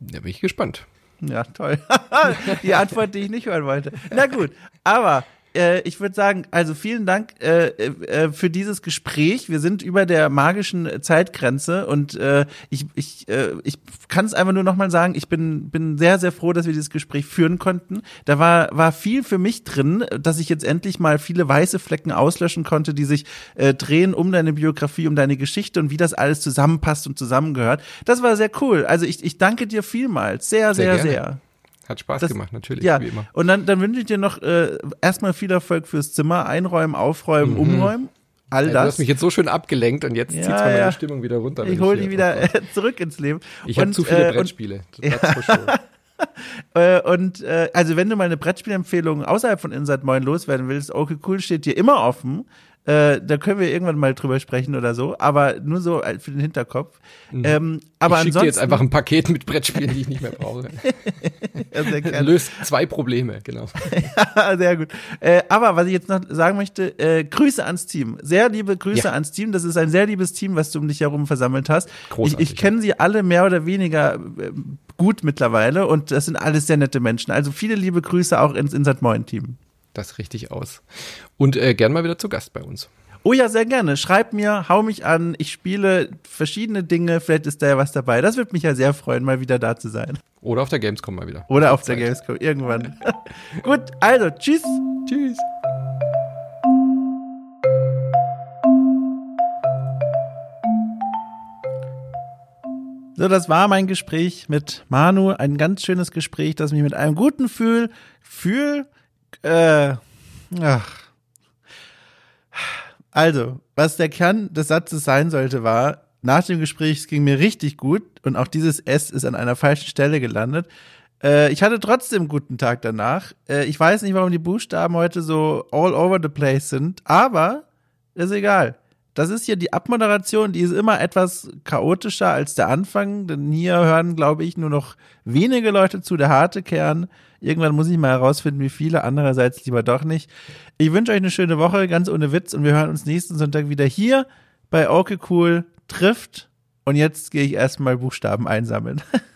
Da bin ich gespannt. Ja, toll. die Antwort, die ich nicht hören wollte. Na gut, aber äh, ich würde sagen, also vielen Dank äh, äh, für dieses Gespräch. Wir sind über der magischen Zeitgrenze und äh, ich, ich, äh, ich kann es einfach nur nochmal sagen, ich bin, bin sehr, sehr froh, dass wir dieses Gespräch führen konnten. Da war, war viel für mich drin, dass ich jetzt endlich mal viele weiße Flecken auslöschen konnte, die sich äh, drehen um deine Biografie, um deine Geschichte und wie das alles zusammenpasst und zusammengehört. Das war sehr cool. Also ich, ich danke dir vielmals. Sehr, sehr, sehr. sehr. Hat Spaß das, gemacht, natürlich, ja. wie immer. Und dann, dann wünsche ich dir noch äh, erstmal viel Erfolg fürs Zimmer, einräumen, aufräumen, mhm. umräumen. All ja, das. Du hast mich jetzt so schön abgelenkt und jetzt ja, zieht zwar meine. Stimmung wieder runter. Ich hole dich wieder äh, zurück ins Leben. Ich habe zu viele äh, Brettspiele. Und, ja. und äh, also wenn du mal eine Brettspielempfehlung außerhalb von Inside Moin loswerden willst, okay, cool, steht dir immer offen. Äh, da können wir irgendwann mal drüber sprechen oder so, aber nur so für den Hinterkopf. Mhm. Ähm, aber ich schicke dir jetzt einfach ein Paket mit Brettspielen, die ich nicht mehr brauche. ja. Löst zwei Probleme, genau. ja, sehr gut. Äh, aber was ich jetzt noch sagen möchte, äh, Grüße ans Team. Sehr liebe Grüße ja. ans Team. Das ist ein sehr liebes Team, was du um dich herum versammelt hast. Großartig, ich ich kenne sie alle mehr oder weniger äh, gut mittlerweile und das sind alles sehr nette Menschen. Also viele liebe Grüße auch ins Insert Moin Team das richtig aus. Und äh, gern mal wieder zu Gast bei uns. Oh ja, sehr gerne. Schreib mir, hau mich an. Ich spiele verschiedene Dinge. Vielleicht ist da ja was dabei. Das würde mich ja sehr freuen, mal wieder da zu sein. Oder auf der Gamescom mal wieder. Oder auf Zeit. der Gamescom, irgendwann. Gut, also, tschüss. Tschüss. So, das war mein Gespräch mit Manu. Ein ganz schönes Gespräch, das mich mit einem guten Fühl, Fühl, äh, ach. Also, was der Kern des Satzes sein sollte, war, nach dem Gespräch, es ging mir richtig gut und auch dieses S ist an einer falschen Stelle gelandet. Äh, ich hatte trotzdem einen guten Tag danach. Äh, ich weiß nicht, warum die Buchstaben heute so all over the place sind, aber ist egal. Das ist hier die Abmoderation, die ist immer etwas chaotischer als der Anfang, denn hier hören, glaube ich, nur noch wenige Leute zu, der harte Kern. Irgendwann muss ich mal herausfinden, wie viele, andererseits lieber doch nicht. Ich wünsche euch eine schöne Woche, ganz ohne Witz, und wir hören uns nächsten Sonntag wieder hier bei Okay Cool trifft. Und jetzt gehe ich erstmal Buchstaben einsammeln.